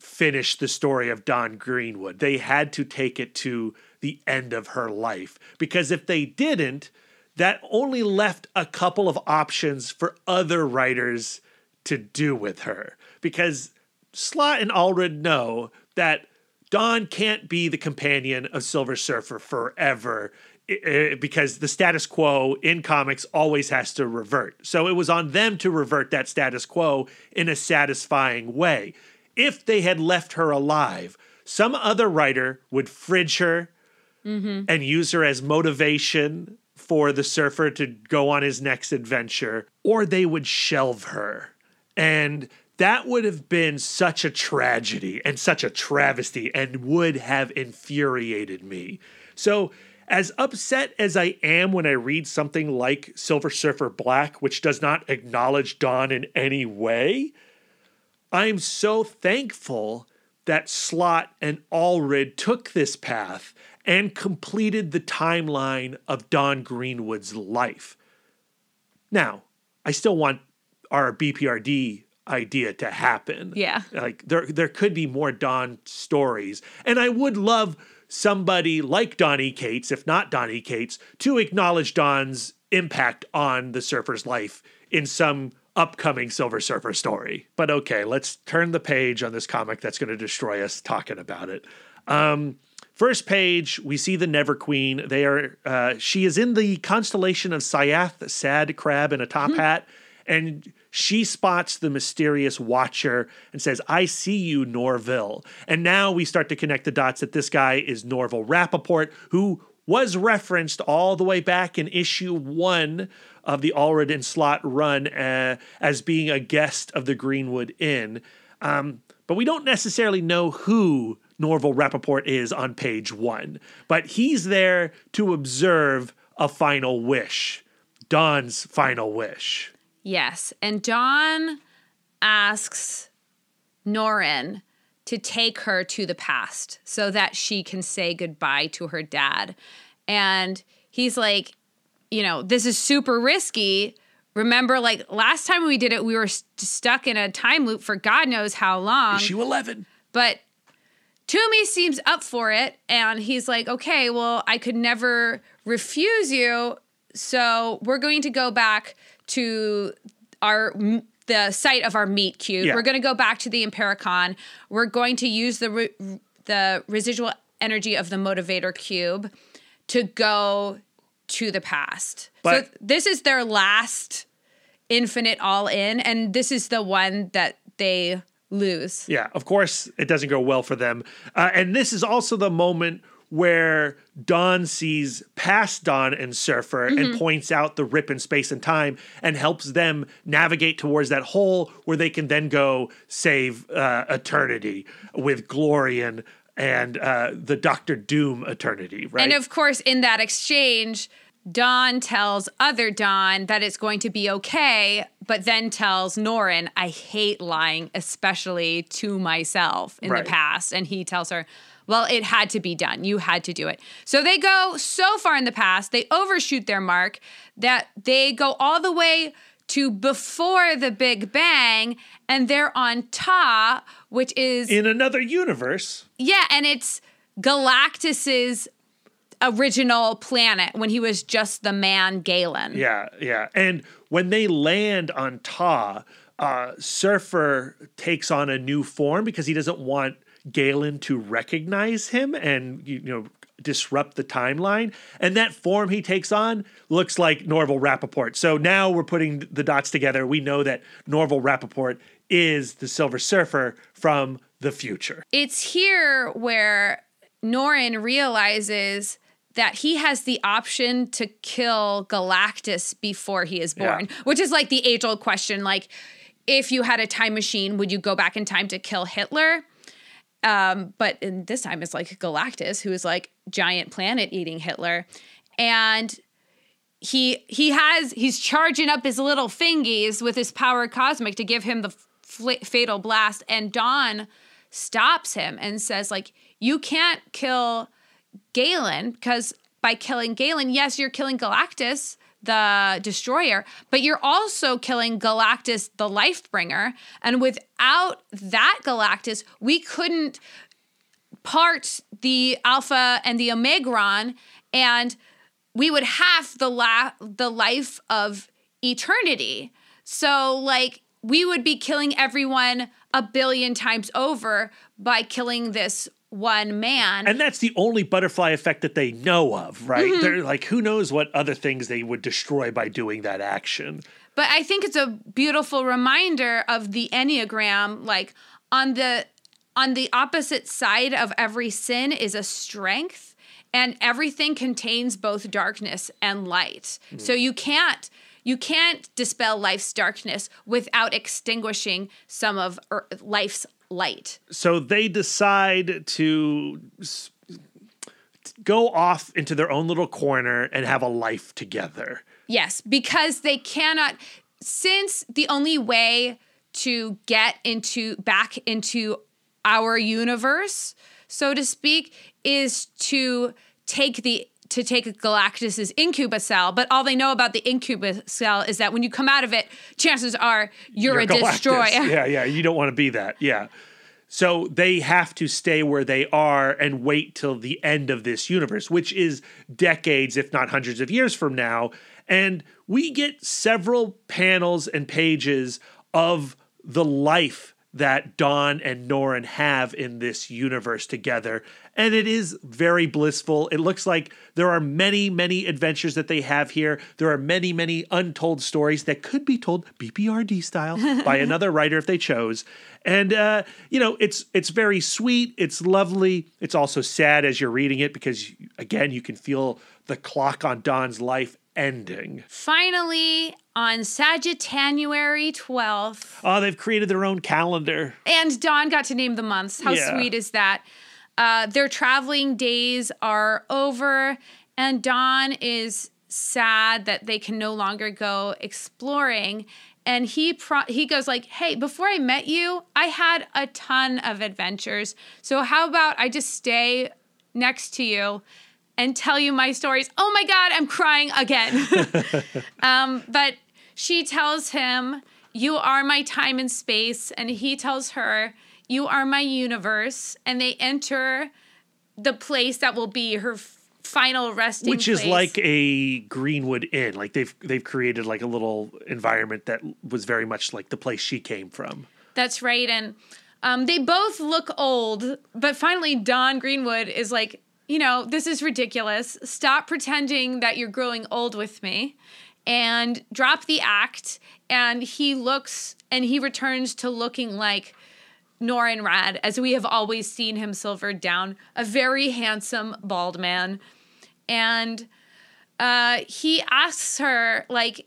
finish the story of Dawn Greenwood. They had to take it to the end of her life because if they didn't, that only left a couple of options for other writers to do with her. Because Slott and Allred know that Dawn can't be the companion of Silver Surfer forever because the status quo in comics always has to revert. So it was on them to revert that status quo in a satisfying way. If they had left her alive, some other writer would fridge her mm-hmm. and use her as motivation for the surfer to go on his next adventure, or they would shelve her. And that would have been such a tragedy and such a travesty and would have infuriated me. So, as upset as I am when I read something like Silver Surfer Black, which does not acknowledge Dawn in any way, I'm so thankful that Slott and Allred took this path and completed the timeline of Dawn Greenwood's life. Now, I still want our BPRD idea to happen. Yeah. Like there there could be more Dawn stories. And I would love somebody like Donny Cates, if not Donny Cates, to acknowledge Dawn's impact on the surfer's life in some upcoming Silver Surfer story. But okay, let's turn the page on this comic that's going to destroy us talking about it. Um, first page, we see the Never Queen. They are uh, she is in the constellation of Syath, sad crab in a top hat, and she spots the mysterious Watcher and says, "I see you, Norville." And now we start to connect the dots that this guy is Norville Rappaport, who was referenced all the way back in issue one of the Allred and Slott run uh, as being a guest of the Greenwood Inn. Um, but we don't necessarily know who Norval Rappaport is on page one. But he's there to observe a final wish, Dawn's final wish. Yes. And Dawn asks Norrin to take her to the past so that she can say goodbye to her dad. And he's like, you know, this is super risky. Remember, like last time we did it, we were st- stuck in a time loop for God knows how long. Issue 11. But Toomey seems up for it, and he's like, okay, well, I could never refuse you. So we're going to go back to our the site of our meet cute. Yeah. We're going to go back to the Impericon. We're going to use the re- the residual energy of the motivator cube to go to the past. But- so this is their last infinite all in and this is the one that they lose. Yeah, of course, it doesn't go well for them. Uh, and this is also the moment where Dawn sees past Dawn and Surfer and points out the rip in space and time and helps them navigate towards that hole where they can then go save uh, eternity with Glorian and uh, the Doctor Doom eternity, right? And of course, in that exchange, Dawn tells other Dawn that it's going to be okay, but then tells Norrin, I hate lying, especially to myself in Right. the past. And he tells her, well, it had to be done. You had to do it. So they go so far in the past, they overshoot their mark that they go all the way to before the Big Bang, and they're on Ta, which is in another universe, yeah, and it's Galactus's original planet when he was just the man Galen. Yeah, yeah. And when they land on Ta, uh, Surfer takes on a new form because he doesn't want Galen to recognize him and you know disrupt the timeline. And that form he takes on looks like Norval Rappaport. So now we're putting the dots together. We know that Norval Rappaport is the Silver Surfer from the future. It's here where Norrin realizes that he has the option to kill Galactus before he is born, Yeah. which is like the age old question like, if you had a time machine, would you go back in time to kill Hitler? Um, but in this time, it's like Galactus, who is like giant planet eating Hitler. And he he has he's charging up his little fingies with his power cosmic to give him the fl- fatal blast and dawn stops him and says like you can't kill galen because by killing galen yes you're killing galactus the destroyer but you're also killing galactus the life bringer and without that galactus we couldn't part the alpha and the omegron and we would have the la- the life of eternity. So like we would be killing everyone a billion times over by killing this one man And that's the only butterfly effect that they know of, right? Mm-hmm. They're like, who knows what other things they would destroy by doing that action. But I think it's a beautiful reminder of the Enneagram like on the on the opposite side of every sin is a strength and everything contains both darkness and light. Hmm. So you can't you can't dispel life's darkness without extinguishing some of ear- life's light. so they decide to s- go off into their own little corner and have a life together. Yes, because they cannot since the only way to get into back into our universe, so to speak, is to take the to take Galactus's incubus cell, but all they know about the incubus cell is that when you come out of it, chances are you're, a Galactus. destroyer. Yeah, yeah. You don't want to be that. Yeah. So they have to stay where they are and wait till the end of this universe, which is decades, if not hundreds of years from now. And we get several panels and pages of the life that Dawn and Norrin have in this universe together. And it is very blissful. It looks like there are many, many adventures that they have here. There are many, many untold stories that could be told BPRD style by another writer if they chose. And uh, you know, it's it's very sweet. It's lovely. It's also sad as you're reading it because again, you can feel the clock on Dawn's life ending. Finally, on Sagittanuary 12th, Oh, they've created their own calendar. and Dawn got to name the months. How Yeah. sweet is that? Uh, their traveling days are over, and Dawn is sad that they can no longer go exploring. And he pro- he goes like, "Hey, before I met you, I had a ton of adventures. So how about I just stay next to you and tell you my stories?" Oh my God, I'm crying again. um, but she tells him, You are my time and space. And he tells her, You are my universe. And they enter the place that will be her final resting place. which is place. like a Greenwood Inn. Like they've they've created like a little environment that was very much like the place she came from. That's right. And um, they both look old, but finally, Dawn Greenwood is like, you know, this is ridiculous. Stop pretending that you're growing old with me and drop the act. And he looks and he returns to looking like Norrin Radd, as we have always seen him silvered down, a very handsome bald man. And uh, he asks her, like,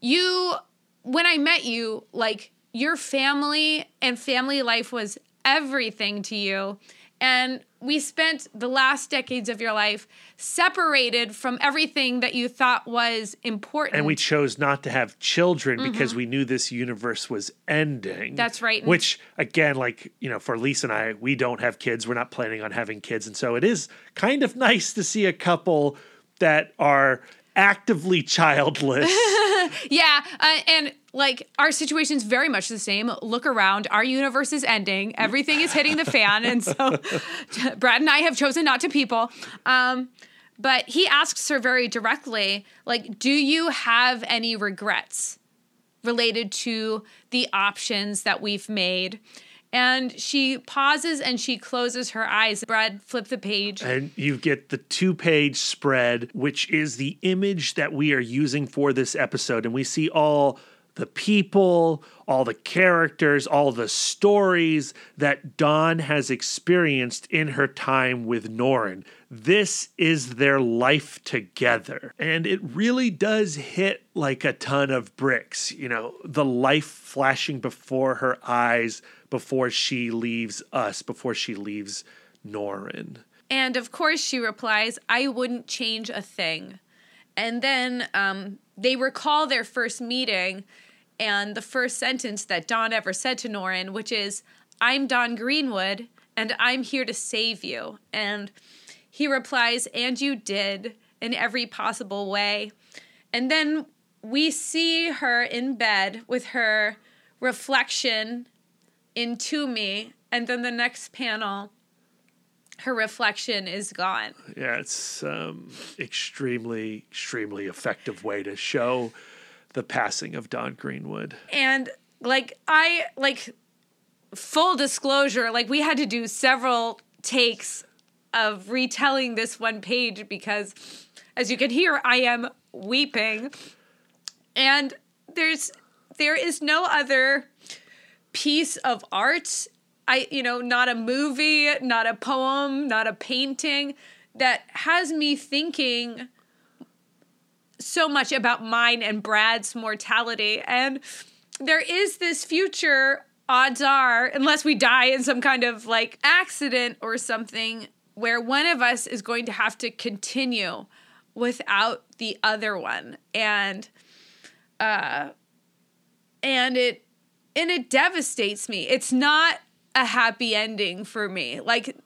you when I met you, like your family and family life was everything to you. And we spent the last decades of your life separated from everything that you thought was important. And we chose not to have children because we knew this universe was ending. Mm-hmm. That's right. Which again, like, you know, for Lisa and I, we don't have kids. We're not planning on having kids. And so it is kind of nice to see a couple that are actively childless. yeah, uh, and like our situation's very much the same. Look around, our universe is ending. Everything is hitting the fan, and so Brad and I have chosen not to people. Um, but he asks her very directly, like, "Do you have any regrets related to the options that we've made?" And she pauses and she closes her eyes. Brad, flip the page. and you get the two page spread, which is the image that we are using for this episode. And we see all the people, all the characters, all the stories that Dawn has experienced in her time with Norrin. This is their life together. And it really does hit like a ton of bricks. You know, the life flashing before her eyes before she leaves us, before she leaves Norrin. And of course, she replies, I wouldn't change a thing. And then um, they recall their first meeting and the first sentence that Dawn ever said to Norrin, which is, I'm Dawn Greenwood and I'm here to save you. And he replies, And you did in every possible way. And then we see her in bed with her reflection into me. And then the next panel, her reflection is gone. Yeah, it's um, extremely, extremely effective way to show the passing of Dawn Greenwood. And like, I, like, full disclosure, like, we had to do several takes of retelling this one page because, as you can hear, I am weeping. And there's, there is no other piece of art I, you know, not a movie, not a poem, not a painting that has me thinking so much about mine and Brad's mortality. And there is this future, odds are, unless we die in some kind of like accident or something, where one of us is going to have to continue without the other one. And, uh, and it, and it devastates me. It's not a happy ending for me. Like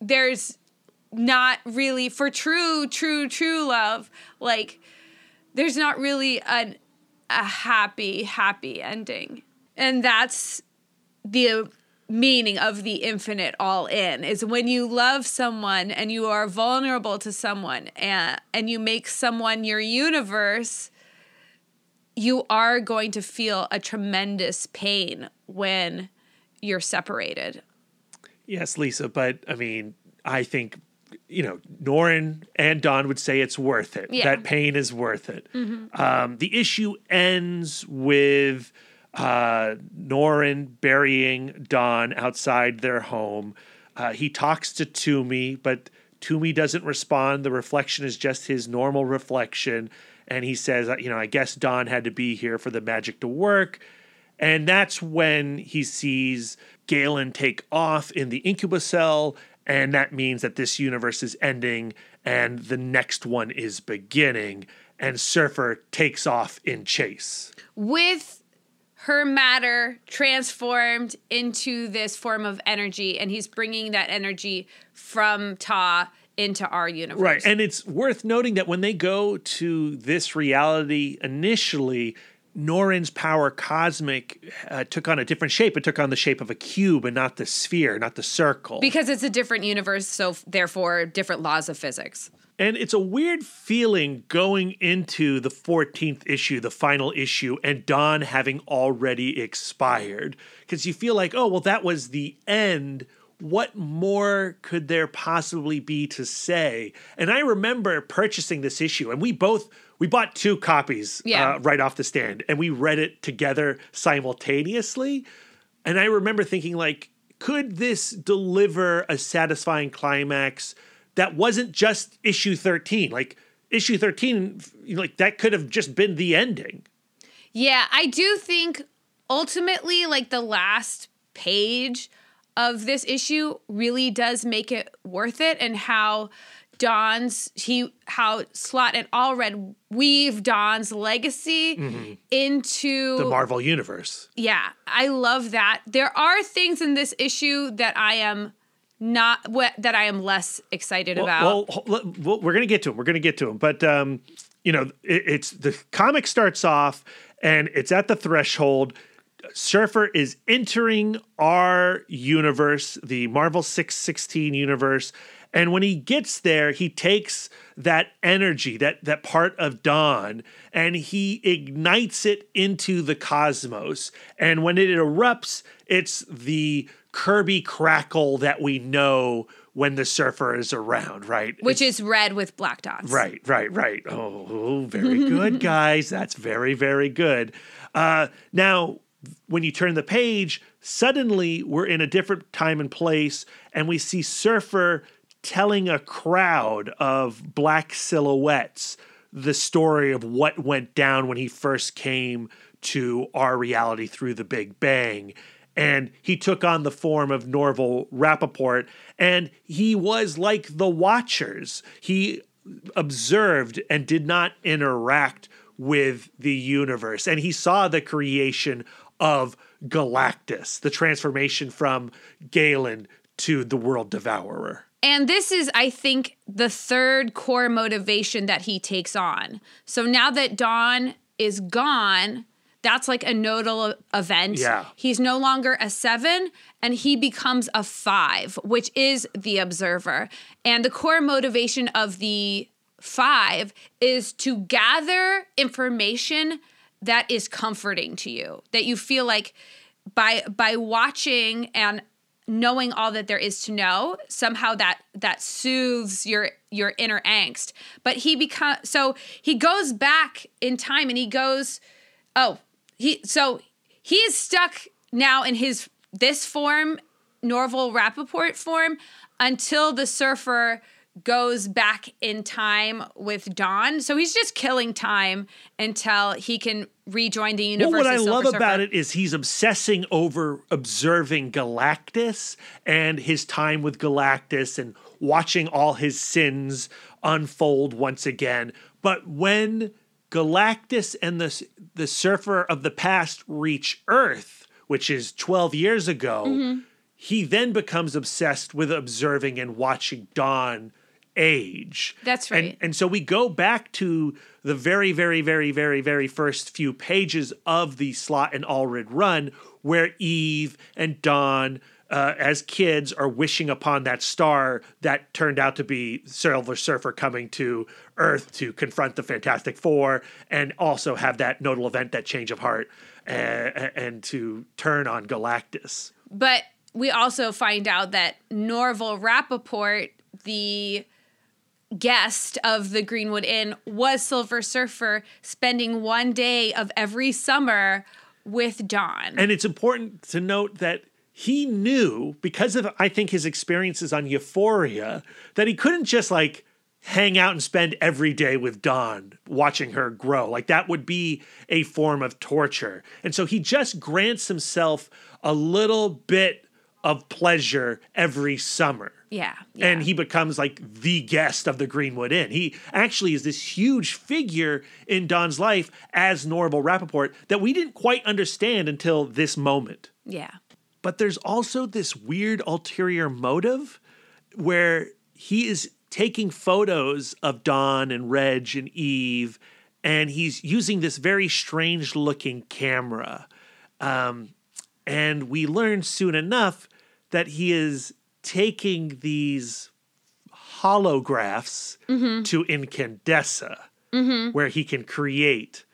there's not really for true true true love like there's not really an a happy happy ending. And that's the meaning of the infinite all in is when you love someone and you are vulnerable to someone and and you make someone your universe you are going to feel a tremendous pain when you're separated. Yes, Lisa, but I mean, I think you know Norrin and Dawn would say it's worth it. Yeah. That pain is worth it. Um, the issue ends with uh, Norrin burying Dawn outside their home. Uh, he talks to Toomie, but Toomie doesn't respond. The reflection is just his normal reflection, and he says, "You know, I guess Dawn had to be here for the magic to work." And that's when he sees Galan take off in the incubus cell, and that means that this universe is ending and the next one is beginning. And Surfer takes off in chase. with her matter transformed into this form of energy and he's bringing that energy from ta into our universe Right. And it's worth noting that when they go to this reality initially, Norrin's power cosmic uh, took on a different shape. It took on the shape of a cube and not the sphere, not the circle. because it's a different universe so f- therefore different laws of physics And it's a weird feeling going into the 14th issue, the final issue, and Dawn having already expired. Because you feel like, oh, well, that was the end. What more could there possibly be to say? And I remember purchasing this issue, and we both. We bought two copies Yeah. uh, right off the stand, and we read it together simultaneously. And I remember thinking, like, could this deliver a satisfying climax that wasn't just issue 13? Like, issue 13, like, that could have just been the ending. yeah i do think ultimately like the last page of this issue really does make it worth it and how Dawn's he how Slott and all Allred weave Dawn's legacy into The Marvel Universe. Yeah, I love that. There are things in this issue that I am not what that I am less excited about. Well, well, we're gonna get to him. We're gonna get to him. But um, you know, it, it's the comic starts off, and it's at the threshold. Surfer is entering our universe, the Marvel Six Sixteen universe, and when he gets there, he takes that energy, that that part of Dawn, and he ignites it into the cosmos. And when it erupts, it's the Kirby crackle that we know when the surfer is around, right? which is red with black dots. Right, right, right. Oh, very good, guys. That's very, very good. Uh, now, when you turn the page, suddenly we're in a different time and place, and we see Surfer telling a crowd of black silhouettes the story of what went down when he first came to our reality through the Big Bang. And he took on the form of Norval Rappaport, and he was like the Watchers. He observed and did not interact with the universe. And he saw the creation of Galactus, the transformation from Galan to the World Devourer. And this is, I think, the third core motivation that he takes on. So now that Dawn is gone, that's like a nodal event. Yeah. He's no longer a seven and he becomes a five, which is the observer. And the core motivation of the five is to gather information that is comforting to you, that you feel like by by watching and knowing all that there is to know somehow that that soothes your your inner angst. But he become so he goes back in time and he goes oh he so he is stuck now in his this form norval rappaport form until the surfer goes back in time with Dawn. So he's just killing time until he can rejoin the universe. Well, what I love Silver about it is he's obsessing over observing Galactus and his time with Galactus and watching all his sins unfold once again. But when Galactus and the the surfer of the past reach Earth, which is 12 years ago, Mm-hmm. he then becomes obsessed with observing and watching Dawn age. That's right. and and so we go back to the very, very, very, very, very first few pages of the Slott and Allred run, where Eve and Dawn uh, as kids are wishing upon that star that turned out to be Silver Surfer coming to Earth to confront the Fantastic Four and also have that notable event, that change of heart, uh, and to turn on Galactus. But we also find out that Norval Rappaport, the guest of the Greenwood Inn, was Silver Surfer, spending one day of every summer with Dawn. And it's important to note that he knew because of I think his experiences on Euphoria that he couldn't just like hang out and spend every day with Dawn watching her grow. Like that would be a form of torture. And so he just grants himself a little bit of pleasure every summer. Yeah, yeah. And he becomes like the guest of the Greenwood Inn. He actually is this huge figure in Dawn's life as Norval Rappaport that we didn't quite understand until this moment yeah. but there's also this weird ulterior motive where he is taking photos of Dawn and Reg and Eve, and he's using this very strange looking camera. Um, and we learn soon enough that he is taking these holographs to Incandescent, where he can create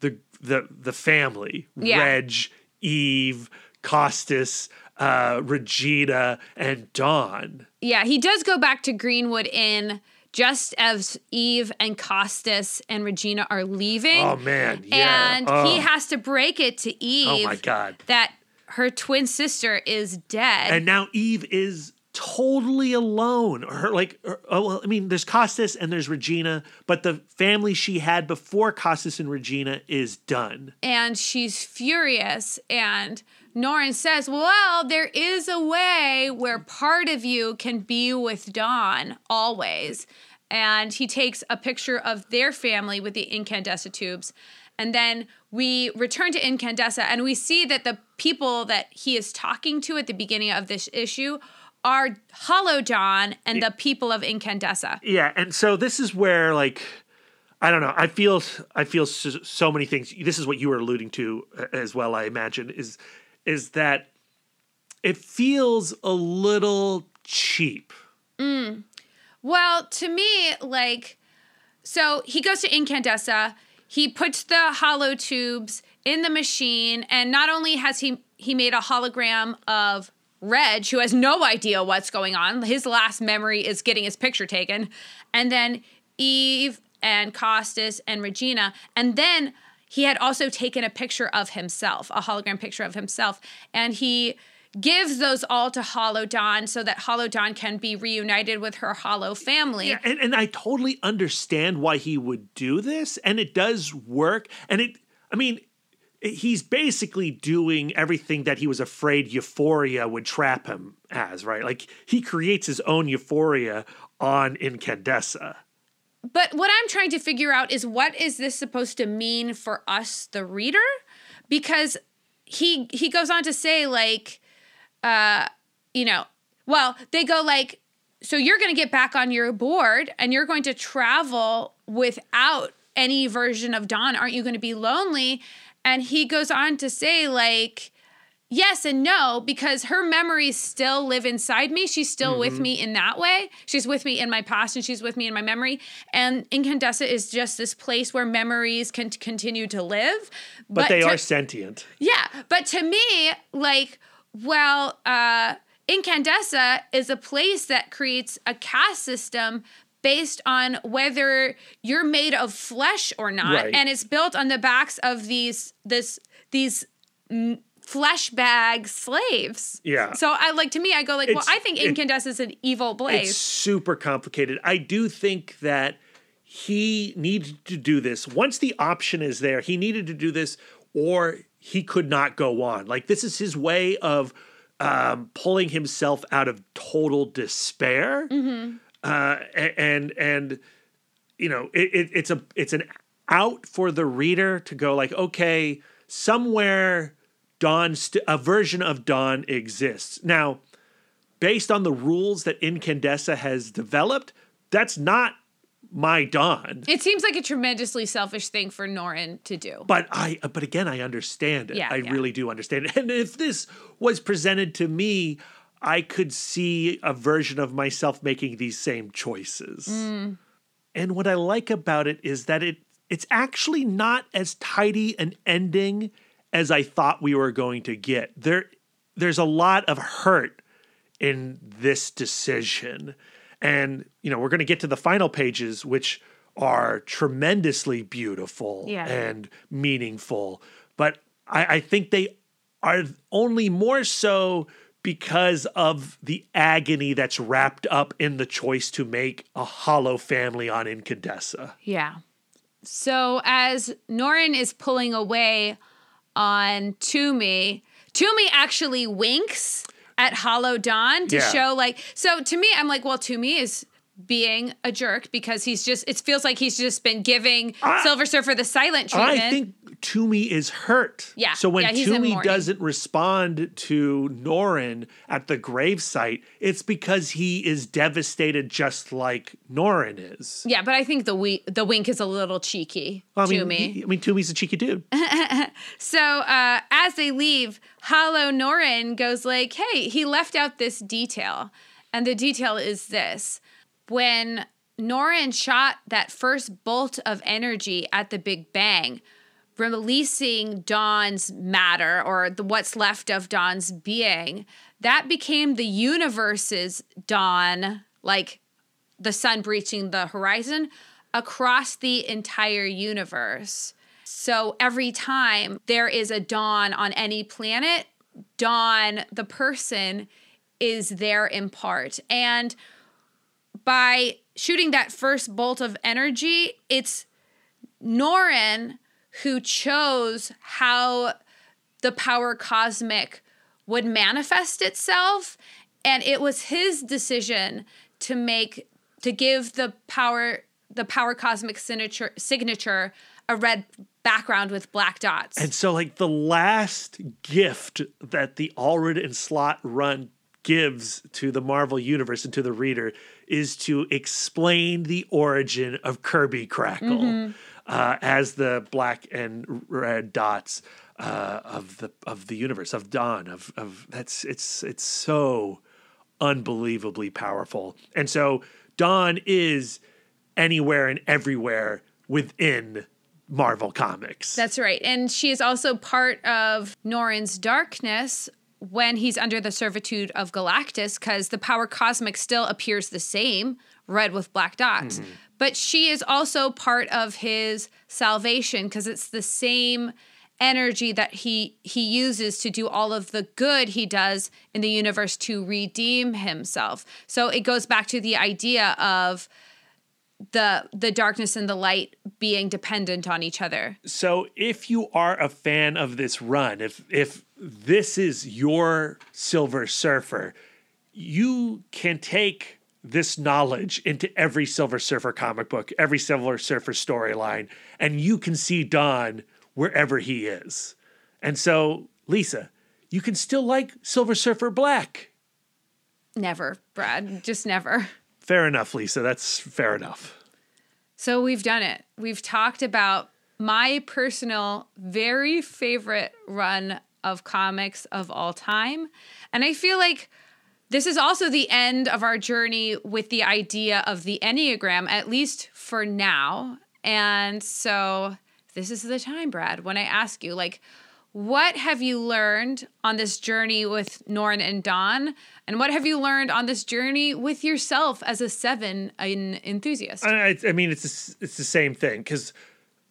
the the the family Yeah. Reg, Eve, Costas, uh, Regina, and Dawn. Yeah, he does go back to Greenwood Inn just as Eve and Costas and Regina are leaving. Oh man, yeah. And oh. he has to break it to Eve oh my god. that her twin sister is dead. And now Eve is totally alone. Her like, her- oh well, I mean, there's Costas and there's Regina, but the family she had before Costas and Regina is done. and she's furious and Norrin says, "Well, there is a way where part of you can be with Dawn always." And he takes a picture of their family with the incandescent tubes. And then we return to Incandescent and we see that the people that he is talking to at the beginning of this issue are Hollow John and the people of Incandescent. Yeah, and so this is where like I don't know. I feel I feel so, so many things. This is what you were alluding to uh, as well. I imagine is is that it feels a little cheap. Well, to me, like, so he goes to Incandescent. He puts the hollow tubes in the machine, and not only has he he made a hologram of Reg, who has no idea what's going on. His last memory is getting his picture taken, and then Eve and Costas and Regina, and then he had also taken a picture of himself, a hologram picture of himself, and he gives those all to Hollow Dawn so that Hollow Dawn can be reunited with her Hollow family. Yeah, and, and I totally understand why he would do this, and it does work. And it, I mean, he's basically doing everything that he was afraid Euphoria would trap him as, right? Like he creates his own Euphoria on Incandescent. But what I'm trying to figure out is what is this supposed to mean for us, the reader? Because he he goes on to say like, uh, you know, well, they go like, so you're going to get back on your board and you're going to travel without any version of Dawn. Aren't you going to be lonely? And he goes on to say like. Yes and no, because her memories still live inside me. She's still with Mm-hmm. me in that way. She's with me in my past and she's with me in my memory. And Incandescent is just this place where memories can continue to live. But, they to- are sentient. yeah, but to me, like, well, uh, is a place that creates a caste system based on whether you're made of flesh or not, Right. and it's built on the backs of these this these flesh bag slaves. Yeah. So I like to me, I go like, well, I think Incandescent is an evil blade. It's super complicated. I do think that he needed to do this. Once the option is there, he needed to do this or he could not go on. Like this is his way of um, pulling himself out of total despair. Uh, and and you know it, it, it's a it's an out for the reader to go like okay somewhere Dawn st- a version of Dawn exists now based on the rules that Incandescent has developed, that's not my Dawn. It seems like a tremendously selfish thing for Norrin to do. But I, but again, I understand it. Yeah, I yeah. really do understand it. And if this was presented to me, I could see a version of myself making these same choices. Mm. And what I like about it is that it it's actually not as tidy an ending as I thought we were going to get. There there's a lot of hurt in this decision. And you know, we're going to get to the final pages which are tremendously beautiful Yeah. and meaningful. But I, I think they are only more so because of the agony that's wrapped up in the choice to make a hollow family on Incandescent. Yeah. So as Norrin is pulling away on Toomie, Toomie actually winks at Hollow Dawn to Yeah. show like so to me I'm like well Toomie is being a jerk because he's just it feels like he's just been giving I- Silver Surfer the silent treatment. I think Toomie is hurt. Yeah, So when yeah, Toomie doesn't respond to Norrin at the gravesite, it's because he is devastated just like Norrin is. yeah, but I think the we- the wink is a little cheeky I mean, me. he- I mean, Toomie's a cheeky dude. So uh, as they leave, Hollow Norrin goes like, "Hey, he left out this detail, and the detail is this: when Norrin shot that first bolt of energy at the Big Bang, releasing Dawn's matter or the what's left of Dawn's being, that became the universe's Dawn, like the sun breaching the horizon across the entire universe. So every time there is a dawn on any planet, Dawn, the person, is there in part. And by shooting that first bolt of energy, it's Norrin who chose how the power cosmic would manifest itself. And it was his decision to make to give the power the power cosmic signature signature a red background with black dots. And so, like, the last gift that the Allred and Slott run gives to the Marvel Universe and to the reader is to explain the origin of Kirby Crackle uh, as the black and red dots uh, of the of the universe of Dawn of of that's it's it's so unbelievably powerful. And so Dawn is anywhere and everywhere within Marvel Comics. That's right. And she is also part of Norrin's darkness when he's under the servitude of Galactus, because the power cosmic still appears the same, red with black dots. Mm-hmm. But she is also part of his salvation because it's the same energy that he he uses to do all of the good he does in the universe to redeem himself. So it goes back to the idea of the the darkness and the light being dependent on each other. So if you are a fan of this run, if if this is your Silver Surfer, you can take this knowledge into every Silver Surfer comic book, every Silver Surfer storyline, and you can see Dawn wherever he is. And so, Lisa, you can still like Silver Surfer Black. Never, Brad. Just never. Fair enough, Lisa. That's fair enough. So we've done it. We've talked about my personal, very favorite run of comics of all time. And I feel like this is also the end of our journey with the idea of the Enneagram, at least for now. And so this is the time, Brad, when I ask you, like, what have you learned on this journey with Norrin and Dawn? And what have you learned on this journey with yourself as a seven in enthusiast? I, I mean, it's s- it's the same thing because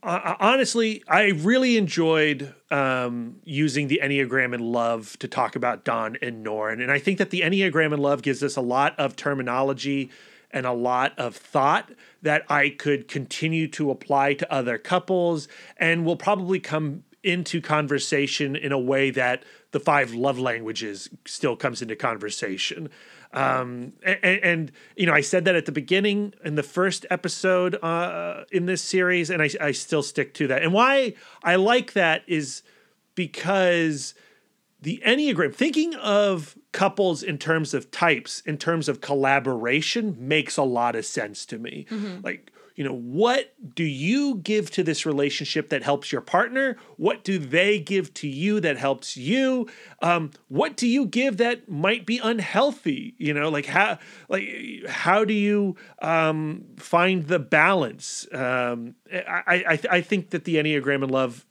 uh, honestly, I really enjoyed um, using the Enneagram in Love to talk about Dawn and Norrin, and I think that the Enneagram in Love gives us a lot of terminology and a lot of thought that I could continue to apply to other couples, and will probably come into conversation in a way that the five love languages still comes into conversation. Um, and, and you know, I said that at the beginning in the first episode uh, in this series, and I, I still stick to that. And why I like that is because the Enneagram, thinking of couples in terms of types, in terms of collaboration, makes a lot of sense to me. Like, you know, what do you give to this relationship that helps your partner? What do they give to you that helps you? Um, what do you give that might be unhealthy? You know, like how like how do you um, find the balance? Um, I, I I think that the Enneagram and love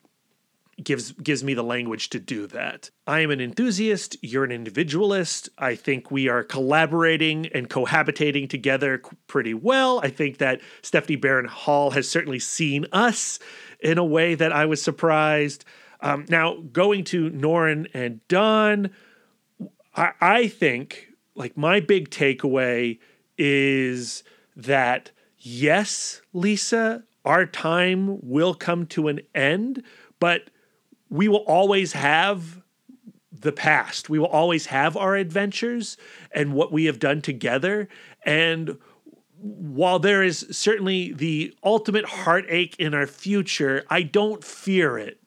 gives gives me the language to do that. I am an enthusiast, you're an individualist. I think we are collaborating and cohabitating together pretty well. I think that Stephanie Barron Hall has certainly seen us in a way that I was surprised. Um, now, going to Norrin and Dawn, I, I think like my big takeaway is that yes, Lisa, our time will come to an end, but we will always have the past. We will always have our adventures and what we have done together. And while there is certainly the ultimate heartache in our future, I don't fear it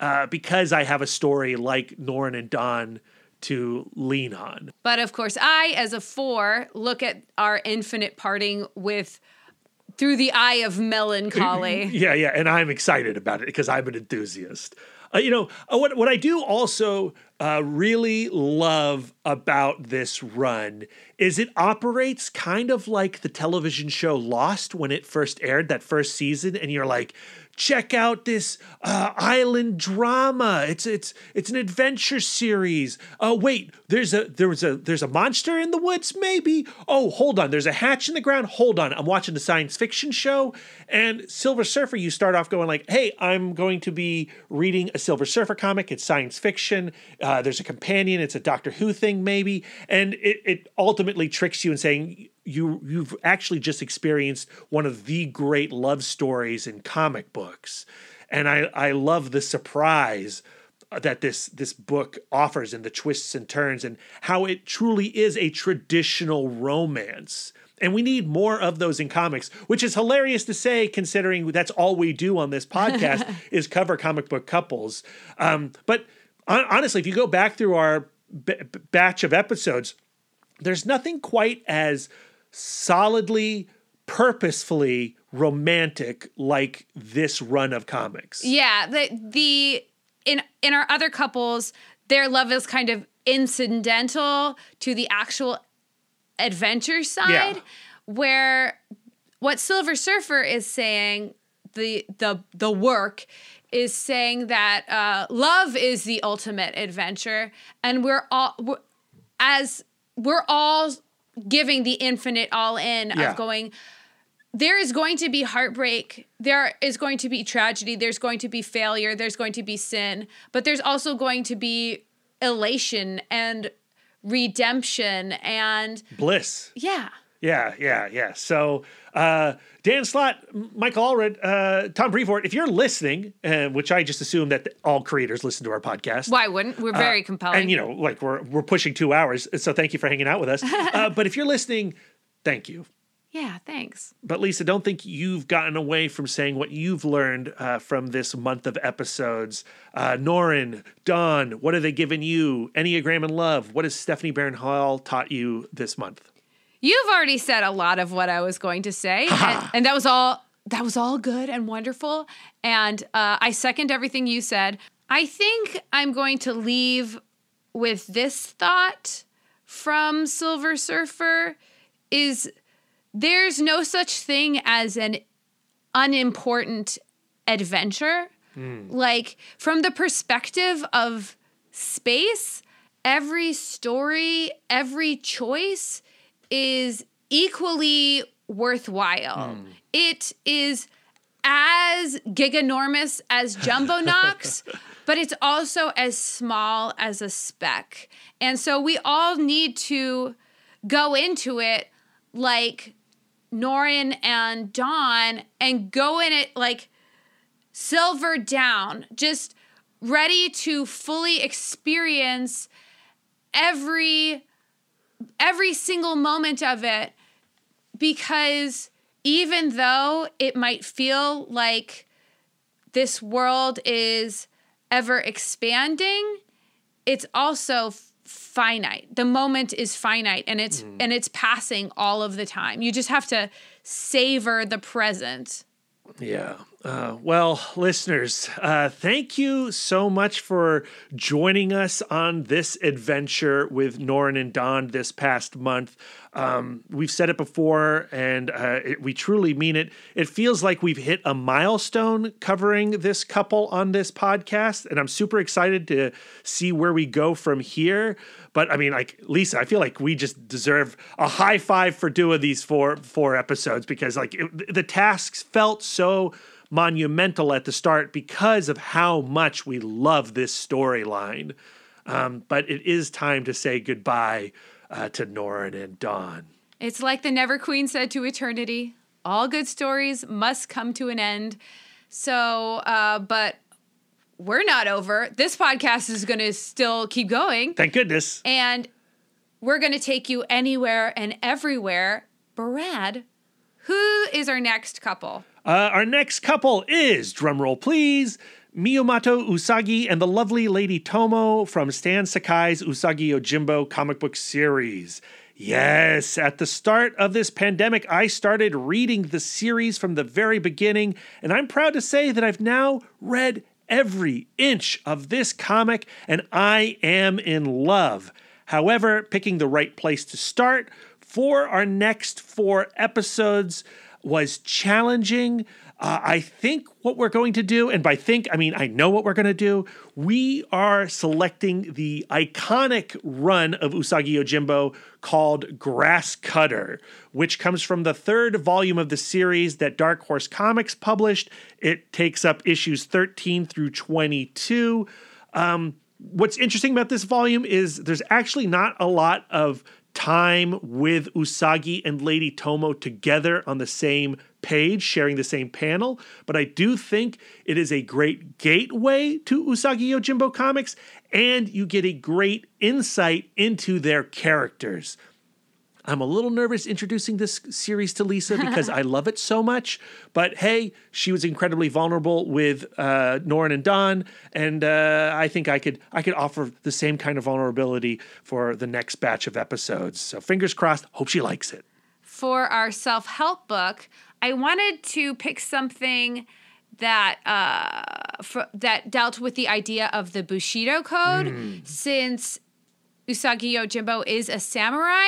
uh, because I have a story like Norrin and Dawn to lean on. But of course, I, as a four, look at our infinite parting with through the eye of melancholy. yeah, yeah, and I'm excited about it because I'm an enthusiast. Uh, you know, uh, what what I do also uh, really love about this run is it operates kind of like the television show Lost when it first aired that first season, and you're like, check out this uh, island drama. It's it's it's an adventure series. Oh wait, there's a there was a there's a monster in the woods. Maybe. Oh hold on, there's a hatch in the ground. Hold on, I'm watching the science fiction show. And Silver Surfer, you start off going like, hey, I'm going to be reading a Silver Surfer comic. It's science fiction. Uh, there's a companion. It's a Doctor Who thing maybe, and it it ultimately tricks you in saying you you've actually just experienced one of the great love stories in comic books. And i i love the surprise that this this book offers and the twists and turns and how it truly is a traditional romance. And we need more of those in comics which is hilarious to say considering that's all we do on this podcast is cover comic book couples. Um, but honestly if you go back through our b- batch of episodes there's nothing quite as solidly, purposefully romantic like this run of comics. Yeah, the the in in our other couples, their love is kind of incidental to the actual adventure side, yeah. where what Silver Surfer is saying, the the the work is saying that uh, love is the ultimate adventure, and we're all we're, as we're all giving the infinite all in yeah. of going there is going to be heartbreak there is going to be tragedy there's going to be failure there's going to be sin but there's also going to be elation and redemption and bliss yeah yeah yeah yeah so uh, Dan Slott, Michael Allred, uh, Tom Brevoort, if you're listening, uh, which I just assume that all creators listen to our podcast. Why wouldn't? We're very uh, compelling. And, you know, like we're, we're pushing two hours. So thank you for hanging out with us. Uh, but if you're listening, thank you. Yeah, thanks. But Lisa, don't think you've gotten away from saying what you've learned uh, from this month of episodes. Uh, Norrin, Dawn, what have they given you? Enneagram and Love. What has Stephanie Barron Hall taught you this month? You've already said a lot of what I was going to say, and, and, that was all. That was all good and wonderful, and uh, I second everything you said. I think I'm going to leave with this thought from Silver Surfer: is there's no such thing as an unimportant adventure. Mm. Like from the perspective of space, every story, every choice is equally worthwhile. Mm. It is as giganormous as Jumbo Knox, but it's also as small as a speck. And so we all need to go into it like Norrin and Dawn and go in it like silver down, just ready to fully experience every every single moment of it because even though it might feel like this world is ever expanding, it's also finite. The moment is finite and it's mm. and it's passing all of the time. You just have to savor the present. Yeah. Uh, well, listeners, uh, thank you so much for joining us on this adventure with Norrin and Dawn this past month. Um, we've said it before, and uh, it, we truly mean it. It feels like we've hit a milestone covering this couple on this podcast, and I'm super excited to see where we go from here. But I mean, like Lisa, I feel like we just deserve a high five for doing these four four episodes because like it, the tasks felt so monumental at the start because of how much we love this storyline. Um, but it is time to say goodbye uh, to Norrin and Dawn. It's like the Never Queen said to eternity all good stories must come to an end. So, uh, but we're not over. This podcast is going to still keep going. Thank goodness. And we're going to take you anywhere and everywhere. Brad, who is our next couple? Uh, our next couple is, drumroll please, Miyamoto Usagi and the lovely Lady Tomo from Stan Sakai's Usagi Yojimbo comic book series. Yes, at the start of this pandemic, I started reading the series from the very beginning, and I'm proud to say that I've now read every inch of this comic, and I am in love. However, picking the right place to start for our next four episodes was challenging. Uh, I think what we're going to do, and by think, I mean I know what we're going to do, we are selecting the iconic run of Usagi Yojimbo called Grass Cutter, which comes from the third volume of the series that Dark Horse Comics published. It takes up issues 13 through 22. Um, what's interesting about this volume is there's actually not a lot of time with Usagi and Lady Tomo together on the same page, sharing the same panel. But I do think it is a great gateway to Usagi Yojimbo comics, and you get a great insight into their characters. I'm a little nervous introducing this series to Lisa because I love it so much. But hey, she was incredibly vulnerable with uh, Norrin and Dawn, and uh, I think I could I could offer the same kind of vulnerability for the next batch of episodes. So fingers crossed. Hope she likes it. For our self help book, I wanted to pick something that uh, for, that dealt with the idea of the Bushido code, Mm. since Usagi Yojimbo is a samurai.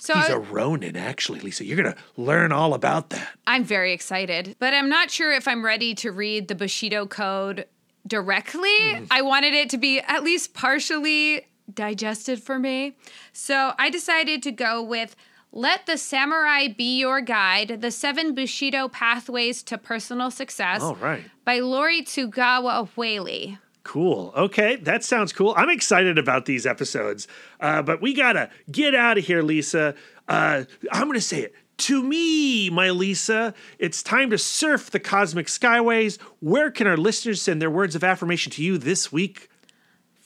So He's I- a Ronin, actually, Lisa. You're gonna learn all about that. I'm very excited, but I'm not sure if I'm ready to read the Bushido code directly. Mm. I wanted it to be at least partially digested for me. So I decided to go with Let the Samurai Be Your Guide The Seven Bushido Pathways to Personal Success All right. by Lori Tsugawa Whaley. Cool. Okay, that sounds cool. I'm excited about these episodes, uh, but we gotta get out of here, Lisa. Uh, I'm gonna say it. To me, my Lisa, it's time to surf the cosmic skyways. Where can our listeners send their words of affirmation to you this week?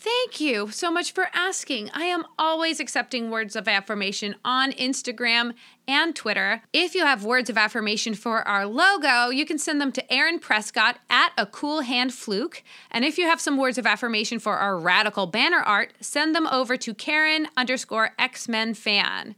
Thank you so much for asking. I am always accepting words of affirmation on Instagram and Twitter. If you have words of affirmation for our logo, you can send them to Aaron Prescott at a cool hand fluke. And if you have some words of affirmation for our radical banner art, send them over to Karen underscore X Men fan.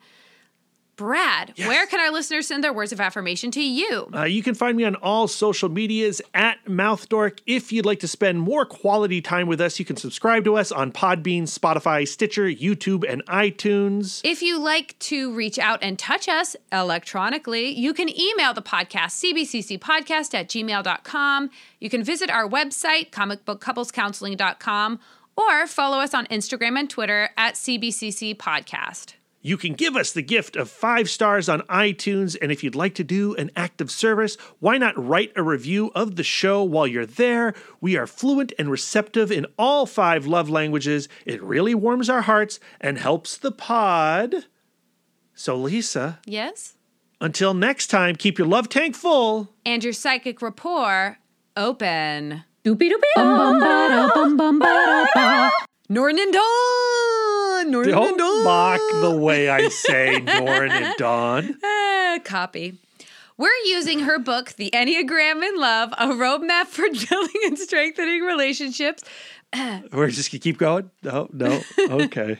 Brad, where can our listeners send their words of affirmation to you? Uh, you can find me on all social medias at MouthDork. If you'd like to spend more quality time with us, you can subscribe to us on Podbean, Spotify, Stitcher, YouTube, and iTunes. If you like to reach out and touch us electronically, you can email the podcast, cbccpodcast at gmail.com. You can visit our website, comicbookcouplescounseling.com, or follow us on Instagram and Twitter at CBCC Podcast. You can give us the gift of five stars on iTunes. And if you'd like to do an act of service, why not write a review of the show while you're there? We are fluent and receptive in all five love languages. It really warms our hearts and helps the pod. So, Lisa, Yes? until next time, keep your love tank full. And your psychic rapport open. Doopy doopy bum bum ba da bum bum ba da ba. Norton and Dawn! Norton and Don't mock the way I say and Dawn. Eh, copy. We're using her book, The Enneagram in Love, a roadmap for building and strengthening relationships. We're just gonna keep going? No, no. Okay.